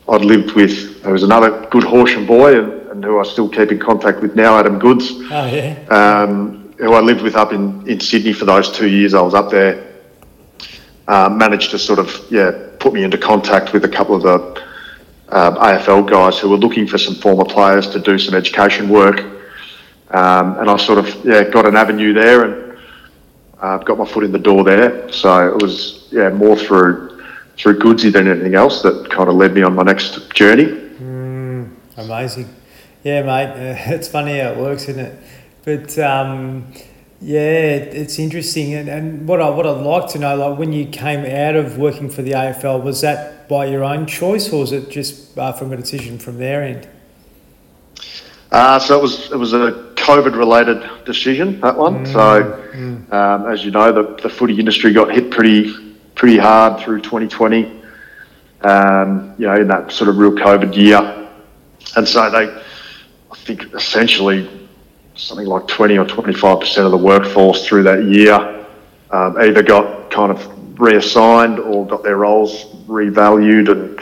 I'd lived with there was another good Horsham boy and and who I still keep in contact with now, Adam Goodes. Oh, yeah. Um, who I lived with up in, in Sydney for those two years I was up there. Uh, managed to sort of, yeah, put me into contact with a couple of the um, AFL guys who were looking for some former players to do some education work. Um, and I sort of, yeah, got an avenue there and uh, got my foot in the door there. So it was, yeah, more through through Goodesy than anything else that kind of led me on my next journey. Mm, amazing. Yeah, mate. Uh, it's funny how it works, isn't it? But um, yeah, it's interesting. And, and what I what I'd like to know, like when you came out of working for the AFL, was that by your own choice, or was it just uh, from a decision from their end? Uh, so it was it was a COVID related decision that one. Mm, so mm. Um, as you know, the, the footy industry got hit pretty pretty hard through 2020. Um, you know, in that sort of real COVID year, and so they I think essentially something like 20 or 25% of the workforce through that year um, either got kind of reassigned or got their roles revalued and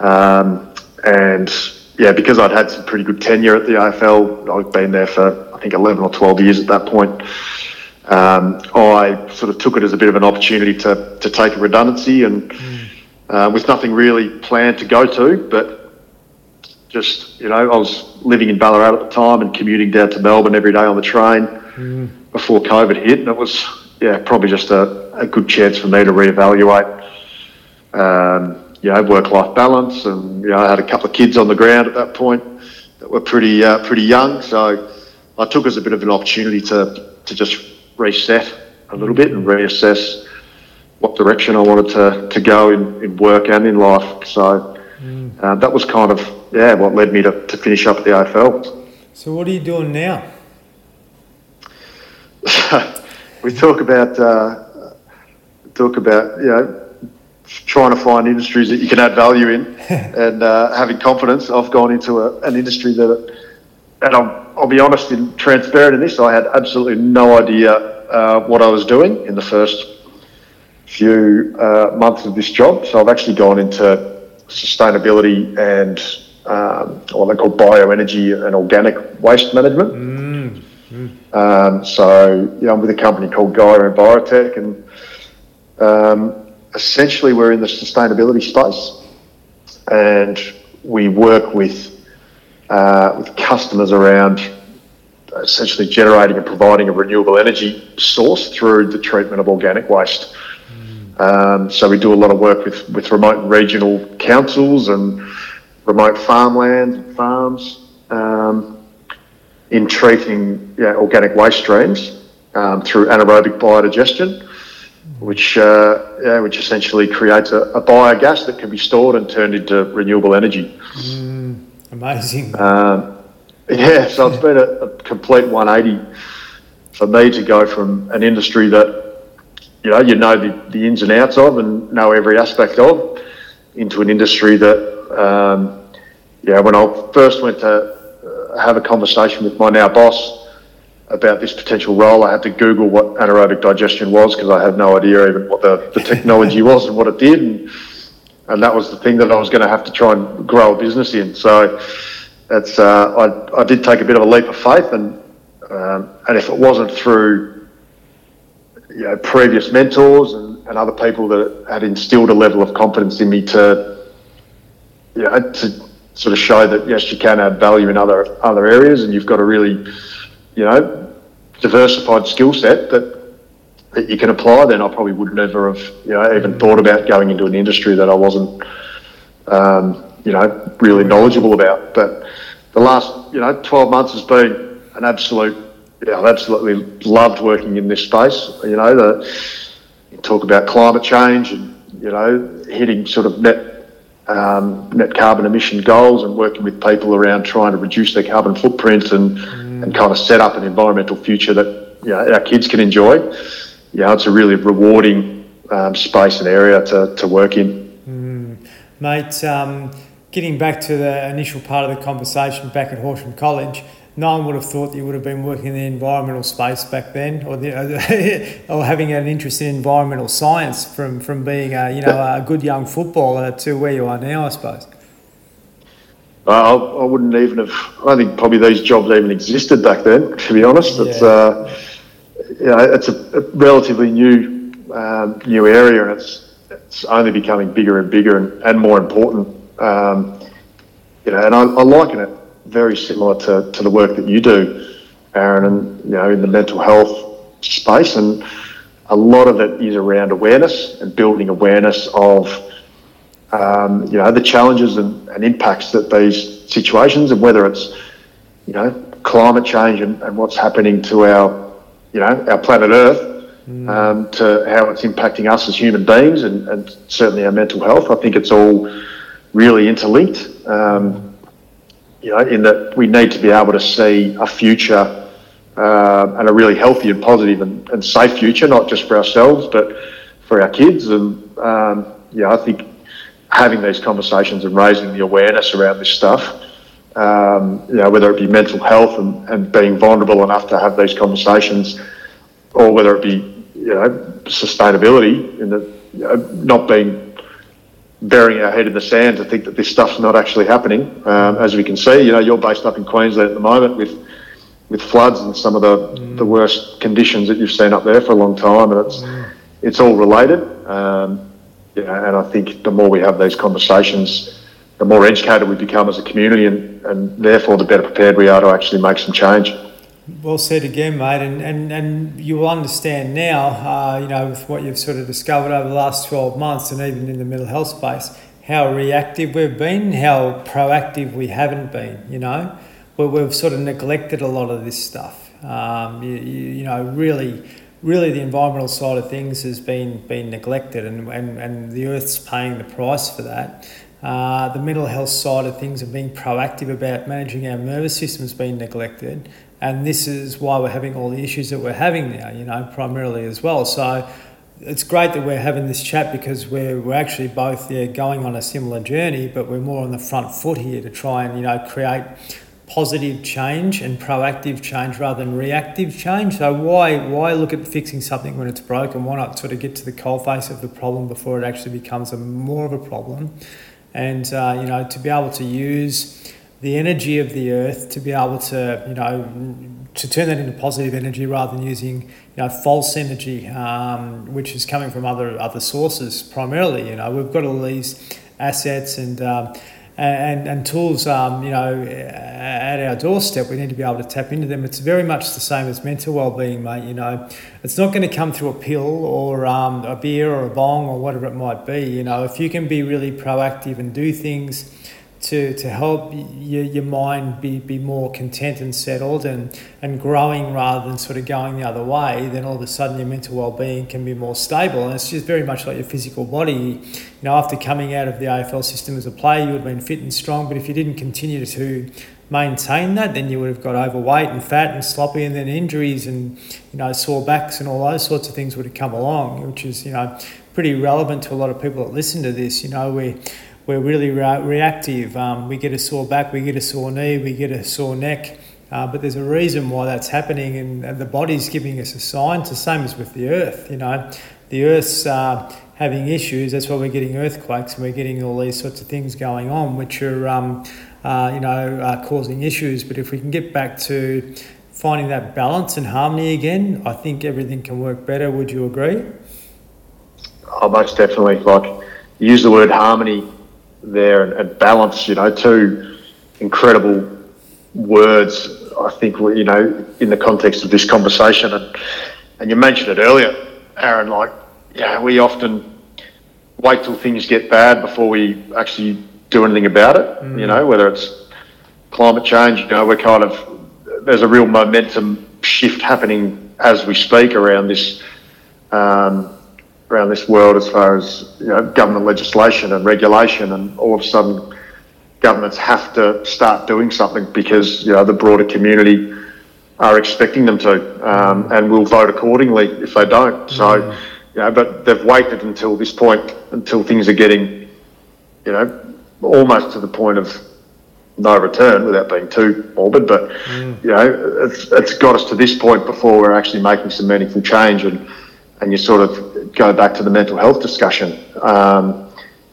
um, and yeah because I'd had some pretty good tenure at the AFL I've been there for I think 11 or 12 years at that point um, I sort of took it as a bit of an opportunity to, to take a redundancy and mm. uh, with nothing really planned to go to but just you know, I was living in Ballarat at the time and commuting down to Melbourne every day on the train mm. before COVID hit, and it was yeah probably just a, a good chance for me to reevaluate. Um, you know, work-life balance, and you know, I had a couple of kids on the ground at that point that were pretty uh, pretty young, so I took as a bit of an opportunity to to just reset a little bit and reassess what direction I wanted to, to go in, in work and in life. So mm. uh, that was kind of yeah, what led me to, to finish up at the AFL. So what are you doing now? we talk about uh, talk about you know trying to find industries that you can add value in and uh, having confidence. I've gone into a, an industry that, and I'll, I'll be honest and transparent in this, I had absolutely no idea uh, what I was doing in the first few uh, months of this job. So I've actually gone into sustainability and um, what they call bioenergy and organic waste management. Mm. Mm. Um, so yeah, I'm with a company called Gaia Envirotech and um, essentially we're in the sustainability space and we work with uh, with customers around essentially generating and providing a renewable energy source through the treatment of organic waste. Mm. Um, so we do a lot of work with, with remote regional councils and remote farmlands and farms um, in treating organic waste streams um, through anaerobic biodigestion which uh, yeah, which essentially creates a, a, biogas that can be stored and turned into renewable energy. Mm, amazing. Um, yeah, so it's been a, a, complete 180 for me to go from an industry that you know you know the, the ins and outs of and know every aspect of into an industry that um, yeah when I first went to uh, have a conversation with my now boss about this potential role, I had to Google what anaerobic digestion was because I had no idea even what the, the technology was and what it did. And, and that was the thing that I was going to have to try and grow a business in. So that's, uh, I, I did take a bit of a leap of faith. And, um, and if it wasn't through you know, previous mentors and, and other people that had instilled a level of confidence in me to, you know, to sort of show that yes, you can add value in other other areas, and you've got a really you know, diversified skill set that that you can apply, then I probably would never have, you know, even thought about going into an industry that I wasn't, um, you know, really knowledgeable about. But the last, you know, 12 months has been an absolute, yeah, I've absolutely loved working in this space. You know, the, you talk about climate change and, you know, hitting sort of net, um, net carbon emission goals and working with people around trying to reduce their carbon footprint and, and kind of set up an environmental future that you know, our kids can enjoy. You know, it's a really rewarding um, space and area to, to work in. Mm. Mate, um, getting back to the initial part of the conversation back at Horsham College, no one would have thought you would have been working in the environmental space back then, or, the, or having an interest in environmental science from, from being a, you know, a good young footballer to where you are now, I suppose. I, I, wouldn't even have. I think probably these jobs even existed back then. To be honest, yeah. it's uh, you know, it's a, a relatively new um, new area, and it's it's only becoming bigger and bigger and, and more important. Um, you know, and I, I liken it very similar to, to the work that you do, Aaron, and you know, in the mental health space, and a lot of it is around awareness and building awareness of um, you know, the challenges and, and, impacts that these situations and whether it's, you know, climate change and, and what's happening to our, you know, our planet Earth, mm. um, to how it's impacting us as human beings and, and, certainly our mental health. I think it's all really interlinked. Um, you know, in that we need to be able to see a future uh, and a really healthy and positive and, and, safe future, not just for ourselves, but for our kids. And um, yeah, I think having these conversations and raising the awareness around this stuff, um, you know, whether it be mental health and, and being vulnerable enough to have these conversations, or whether it be, you know, sustainability in the you know, not being burying our head in the sand to think that this stuff's not actually happening. Um, as we can see, you know, you're based up in Queensland at the moment with with floods and some of the, mm. the worst conditions that you've seen up there for a long time, and it's mm. it's all related. Um, you know, and I think the more we have these conversations, the more educated we become as a community, and, and therefore the better prepared we are to actually make some change. Well said again, mate, and, and, and you will understand now, uh, you know, with what you've sort of discovered over the last 12 months and even in the mental health space, how reactive we've been, how proactive we haven't been, you know, where we've sort of neglected a lot of this stuff. Um, you, you know, really really the environmental side of things has been been neglected and, and, and the earth's paying the price for that uh, the mental health side of things and being proactive about managing our nervous system has been neglected. And this is why we're having all the issues that we're having now, you know, primarily as well. So it's great that we're having this chat because we're, we're actually both yeah, going on a similar journey, but we're more on the front foot here to try and, you know, create positive change and proactive change rather than reactive change. So why why look at fixing something when it's broken? Why not sort of get to the coalface of the problem before it actually becomes a more of a problem? and uh, you know to be able to use the energy of the earth to be able to you know to turn that into positive energy rather than using you know false energy um, which is coming from other other sources primarily you know we've got all these assets and um, and, and tools, um, you know, at our doorstep. We need to be able to tap into them. It's very much the same as mental well-being, mate. You know, it's not going to come through a pill or um, a beer or a bong or whatever it might be. You know, if you can be really proactive and do things to, to help your, your mind be, be more content and settled and, and growing rather than sort of going the other way, then all of a sudden your mental well-being can be more stable. And it's just very much like your physical body. You know, after coming out of the AFL system as a player, you would have been fit and strong, but if you didn't continue to maintain that, then you would have got overweight and fat and sloppy, and then injuries and you know sore backs and all those sorts of things would have come along, which is you know pretty relevant to a lot of people that listen to this. You know, we we're really re- reactive. Um, we get a sore back, we get a sore knee, we get a sore neck. Uh, but there's a reason why that's happening, and, the body's giving us a sign. It's the same as with the earth. You know, the earth's uh, having issues. That's why we're getting earthquakes, and we're getting all these sorts of things going on, which are, um, uh, you know, uh, causing issues. But if we can get back to finding that balance and harmony again, I think everything can work better. Would you agree? Oh, most definitely. Like, use the word harmony there and, and balance, you know, two incredible words, I think, you know, in the context of this conversation. And, and you mentioned it earlier, Aaron, like, yeah, we often wait till things get bad before we actually do anything about it, mm. you know, whether it's climate change, you know, we're kind of, there's a real momentum shift happening as we speak around this. Um, around this world as far as you know, government legislation and regulation, and all of a sudden governments have to start doing something because you know the broader community are expecting them to, um, and will vote accordingly if they don't. So, mm. you know, but they've waited until this point, until things are getting, you know, almost to the point of no return without being too morbid, but mm. you know, it's, it's got us to this point before we're actually making some meaningful change and and you sort of go back to the mental health discussion. Um,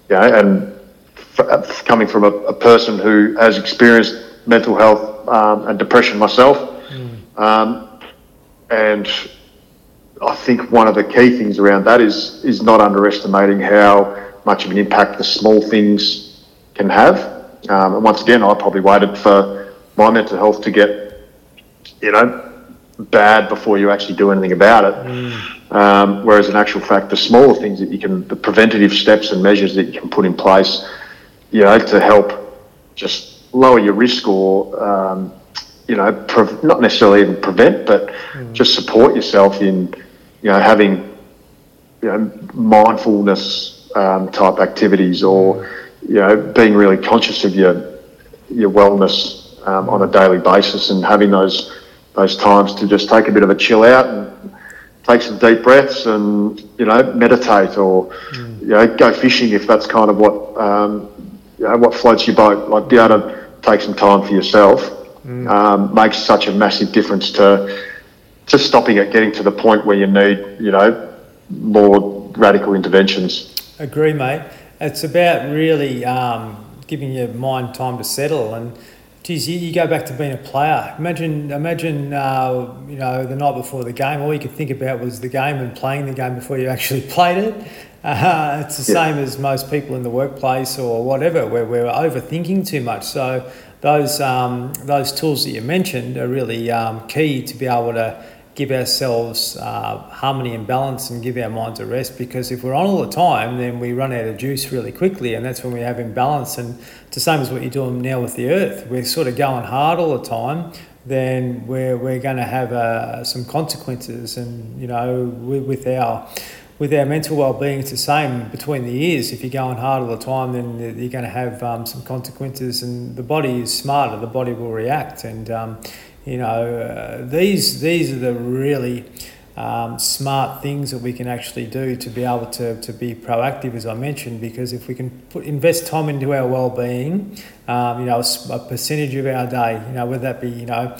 you know, and f- coming from a, a, person who has experienced mental health um, and depression myself, mm. um, and I think one of the key things around that is is not underestimating how much of an impact the small things can have. Um, and once again, I probably waited for my mental health to get, you know, bad before you actually do anything about it. Mm. Um, whereas in actual fact, the smaller things that you can, the preventative steps and measures that you can put in place, you know, to help just lower your risk or, um, you know, pre- not necessarily even prevent, but mm. just support yourself in, you know, having, you know, mindfulness um, type activities or, you know, being really conscious of your your wellness um, on a daily basis and having those those times to just take a bit of a chill out and take some deep breaths and you know meditate or mm. you know go fishing if that's kind of what um, you know what floats your boat. Like be able to take some time for yourself mm. um, makes such a massive difference to to stopping it getting to the point where you need you know more radical interventions. Agree, mate. It's about really um, giving your mind time to settle and geez, you, you, go back to being a player. Imagine, imagine, uh, you know, the night before the game, all you could think about was the game and playing the game before you actually played it. Uh, it's the yeah. same as most people in the workplace or whatever, where we're overthinking too much. So those um, those tools that you mentioned are really um, key to be able to give ourselves uh, harmony and balance and give our minds a rest because if we're on all the time then we run out of juice really quickly and that's when we have imbalance and it's the same as what you're doing now with the earth we're sort of going hard all the time then we're, we're going to have uh, some consequences and you know with, with our with our mental well-being, it's the same between the ears. If you're going hard all the time, then you're going to have um, some consequences, and the body is smarter. The body will react, and um, you know uh, these these are the really um, smart things that we can actually do to be able to, to be proactive, as I mentioned, because if we can put, invest time into our well-being, um, you know, a, a percentage of our day, you know, whether that be, you know,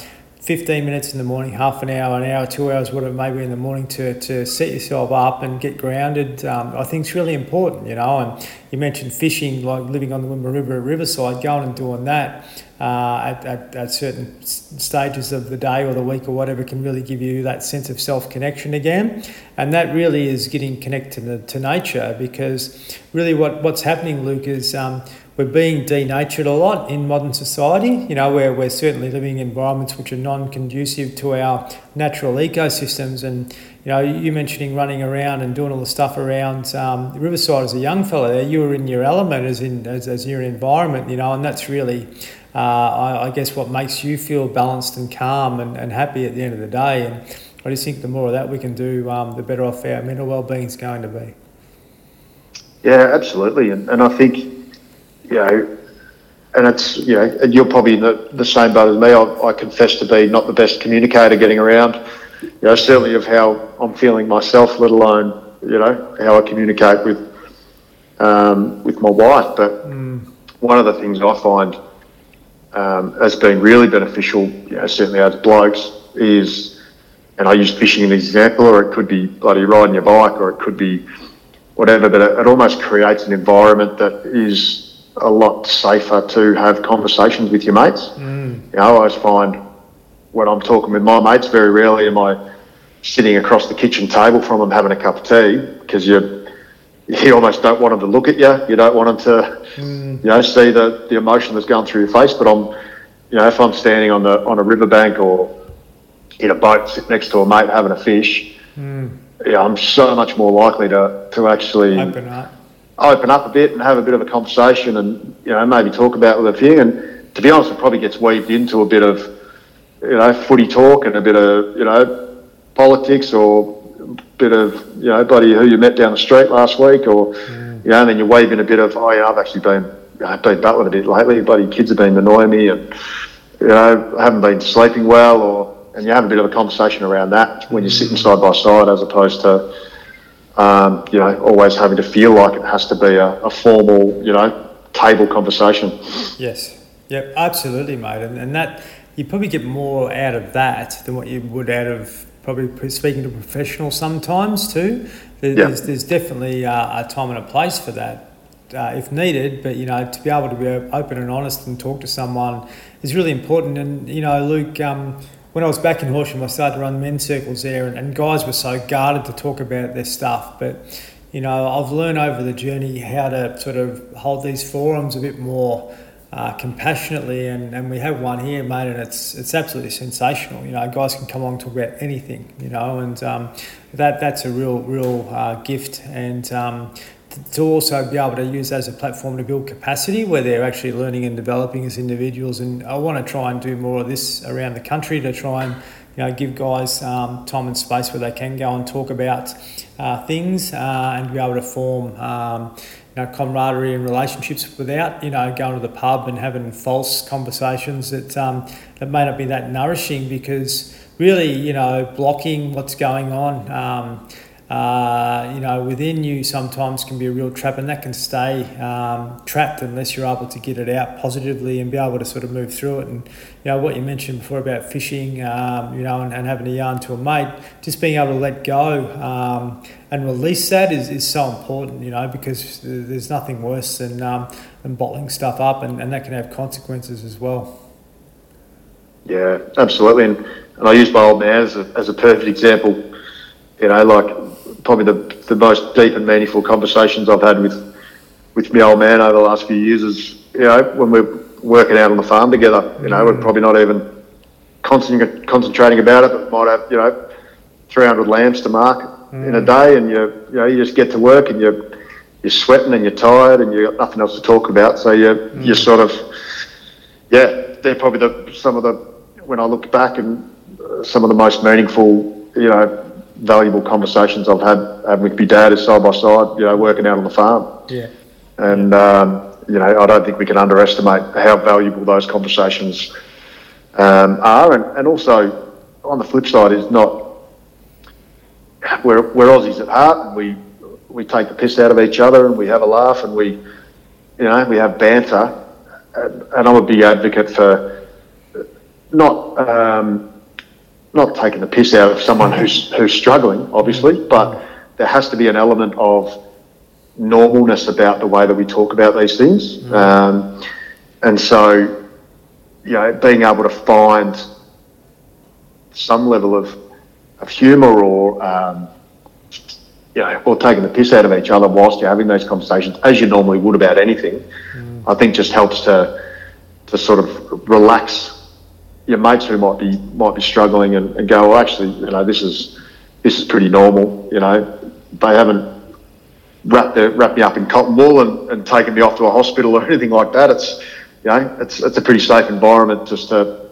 15 minutes in the morning, half an hour, an hour, two hours, whatever it may be in the morning to, to set yourself up and get grounded, um, I think it's really important, you know. And you mentioned fishing, like living on the Wimmera River at Riverside, going and doing that uh, at, at, at certain stages of the day or the week or whatever can really give you that sense of self connection again. And that really is getting connected to, to nature because really what, what's happening, Luke, is um, we're being denatured a lot in modern society, you know, where we're certainly living in environments which are non conducive to our natural ecosystems. And, you know, you mentioning running around and doing all the stuff around um, Riverside as a young fellow there, you were in your element as in as, as your environment, you know, and that's really, uh, I, I, guess, what makes you feel balanced and calm and, and happy at the end of the day. And I just think the more of that we can do, um, the better off our mental well-being is going to be. Yeah, absolutely. And, and I think you know, and it's you know, and you're probably in the, the same boat as me. I, I confess to be not the best communicator getting around. You know, certainly of how I'm feeling myself, let alone you know how I communicate with um, with my wife. But mm. one of the things I find um, has been really beneficial, you know, certainly as blokes, is, and I use fishing as an example, or it could be bloody riding your bike, or it could be whatever. But it, it almost creates an environment that is a lot safer to have conversations with your mates. Mm. You know, I always find when I'm talking with my mates, very rarely am I sitting across the kitchen table from them having a cup of tea because you you almost don't want them to look at you. You don't want them to, mm. you know, see the, the emotion that's going through your face. But I'm, you know, if I'm standing on the on a riverbank or in a boat sitting next to a mate having a fish, mm. yeah, I'm so much more likely to to actually open up open up a bit and have a bit of a conversation and you know maybe talk about with a few. And to be honest, it probably gets weaved into a bit of you know footy talk and a bit of you know politics or a bit of you know buddy who you met down the street last week or mm. you know and then you weave in a bit of oh yeah I've actually been I've been battling a bit lately. Buddy, kids have been annoying me and you know I haven't been sleeping well or and you have a bit of a conversation around that when you're sitting side by side as opposed to um, you know, always having to feel like it has to be a, a formal, you know, table conversation. Yes. Yep. Absolutely, mate. And, and that you probably get more out of that than what you would out of probably speaking to professionals sometimes too. There's, yep. there's definitely a, a time and a place for that. Uh, if needed, but you know, to be able to be open and honest and talk to someone is really important. And you know, Luke, um, when I was back in Horsham, I started to run men's circles there, and, and guys were so guarded to talk about their stuff. But you know, I've learned over the journey how to sort of hold these forums a bit more uh, compassionately, and, and we have one here, mate, and it's it's absolutely sensational. You know, guys can come along talk about anything, you know, and um, that that's a real real uh, gift. And um, to also be able to use as a platform to build capacity where they're actually learning and developing as individuals. And I want to try and do more of this around the country to try and you know give guys um, time and space where they can go and talk about uh, things uh, and be able to form. Um, you know, camaraderie and relationships without, you know, going to the pub and having false conversations that um, that may not be that nourishing because really, you know, blocking what's going on, um, uh, you know, within you sometimes can be a real trap, and that can stay um, trapped unless you're able to get it out positively and be able to sort of move through it. And you know, what you mentioned before about fishing, um, you know, and, and, having a yarn to a mate, just being able to let go um, and release that is, is so important, you know, because there's nothing worse than, um, than bottling stuff up, and, and that can have consequences as well. Yeah, absolutely. And, and I use my old man as a, as a perfect example. You know, like probably the, the most deep and meaningful conversations I've had with with my old man over the last few years is you know when we're working out on the farm together. You know, we're probably not even concentrating about it, but might have you know 300 lambs to mark mm. in a day, and you you know you just get to work and you're you're sweating and you're tired and you've got nothing else to talk about. So you mm. you're sort of yeah, they're probably the some of the when I look back and uh, some of the most meaningful you know valuable conversations I've had, had with my dad is side by side, you know, working out on the farm. Yeah. And, um, you know, I don't think we can underestimate how valuable those conversations um, are. And, and also, on the flip side, is not, we're, we're Aussies at heart and we, we take the piss out of each other and we have a laugh and we, you know, we have banter. And, and I'm a big advocate for not, um, not taking the piss out of someone who's, who's struggling, obviously, but there has to be an element of normalness about the way that we talk about these things. Mm. Um, and so, you know, being able to find some level of, of humour or, um, you know, or taking the piss out of each other whilst you're having those conversations, as you normally would about anything, mm. I think just helps to to sort of relax your mates who might be might be struggling and, and go, well, actually, you know, this is this is pretty normal. You know, they haven't wrapped their, wrapped me up in cotton wool and, and taken me off to a hospital or anything like that. It's you know, it's it's a pretty safe environment just to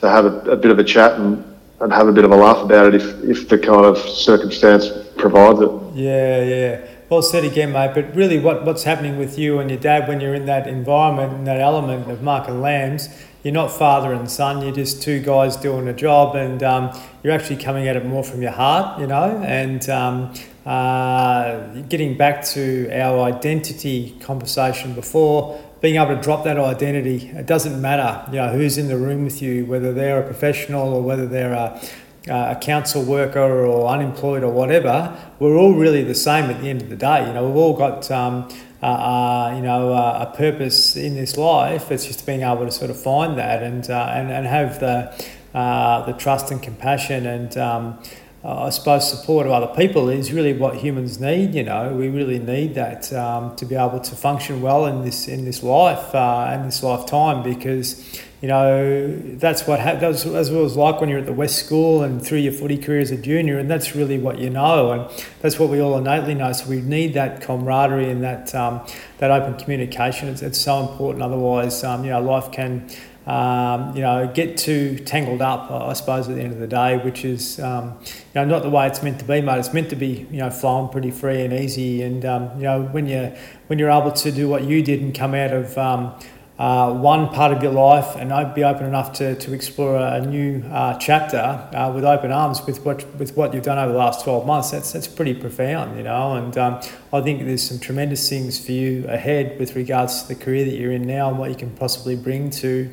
to have a, a bit of a chat and, and have a bit of a laugh about it if, if the kind of circumstance provides it. Yeah, yeah. Well said again, mate. But really, what, what's happening with you and your dad when you're in that environment and that element of Mark and Lambs, you're not father and son. You're just two guys doing a job, and um, you're actually coming at it more from your heart, you know. And um, uh, getting back to our identity conversation before, being able to drop that identity. It doesn't matter, you know, who's in the room with you, whether they're a professional or whether they're a a council worker or unemployed or whatever, we're all really the same at the end of the day. You know, we've all got um, uh, uh, you know uh, a purpose in this life. It's just being able to sort of find that and uh, and, and have the the trust and compassion and um, I suppose support of other people is really what humans need. You know, we really need that um, to be able to function well in this in this life uh, and this lifetime because you know that's what ha- that's, that's what it was like when you're at the West School and through your footy career as a junior, and that's really what you know, and that's what we all innately know. So we need that camaraderie and that um, that open communication. It's, it's so important. Otherwise, um, you know, life can um, you know, get too tangled up, I suppose, at the end of the day, which is, um, you know, not the way it's meant to be, mate. It's meant to be, you know, flowing pretty free and easy. And, um, you know, when, you, when you're able to do what you did and come out of um, uh, one part of your life and I'd be open enough to, to explore a new uh, chapter uh, with open arms with what, with what you've done over the last 12 months, that's, that's pretty profound, you know. And um, I think there's some tremendous things for you ahead with regards to the career that you're in now and what you can possibly bring to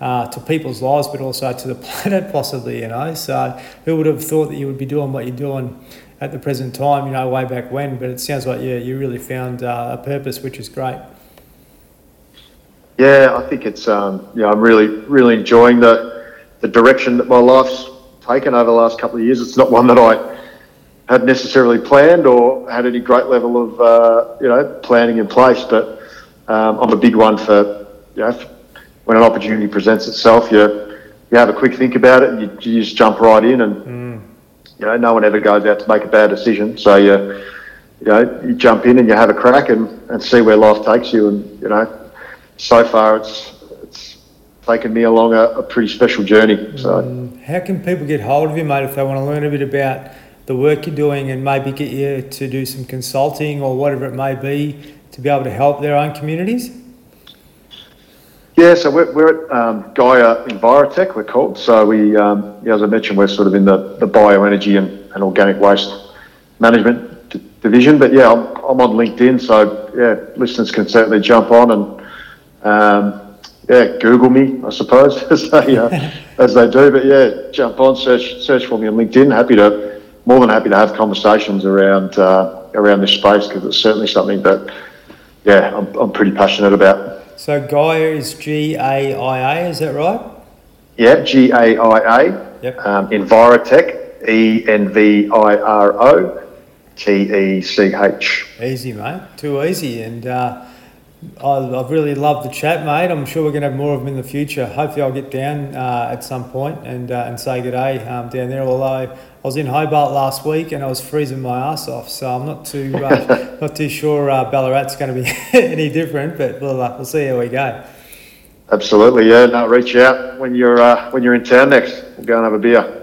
uh, to people's lives, but also to the planet, possibly. You know, so who would have thought that you would be doing what you're doing at the present time? You know, way back when. But it sounds like yeah, you really found uh, a purpose, which is great. Yeah, I think it's um, yeah, I'm really really enjoying the the direction that my life's taken over the last couple of years. It's not one that I had necessarily planned or had any great level of uh, you know planning in place, but um, I'm a big one for you know when an opportunity presents itself, you you have a quick think about it, and you, you just jump right in, and mm. you know no one ever goes out to make a bad decision. So you you know you jump in and you have a crack and, and see where life takes you, and you know so far it's it's taken me along a, a pretty special journey. So mm. how can people get hold of you, mate, if they want to learn a bit about the work you're doing and maybe get you to do some consulting or whatever it may be to be able to help their own communities? Yeah, so we're, we're at um, Gaia Envirotech, we're called. So we, um, yeah, as I mentioned, we're sort of in the, the bioenergy and, and organic waste management d- division. But yeah, I'm, I'm on LinkedIn, so yeah, listeners can certainly jump on and um, yeah, Google me, I suppose, as they uh, as they do. But yeah, jump on, search search for me on LinkedIn. Happy to, more than happy to have conversations around uh, around this space because it's certainly something that yeah, I'm, I'm pretty passionate about. So Gaia is G A I A, is that right? Yeah, G A I A. Yep. Um, Envirotech, E N V I R O T E C H. Easy, mate. Too easy. And uh, I've really loved the chat, mate. I'm sure we're going to have more of them in the future. Hopefully, I'll get down uh, at some point and uh, and say good day um, down there. Although I was in Hobart last week and I was freezing my ass off, so I'm not too uh, not too sure uh, Ballarat's going to be any different. But we'll uh, we'll see how we go. Absolutely, yeah. No, reach out when you're uh, when you're in town next. We'll go and have a beer.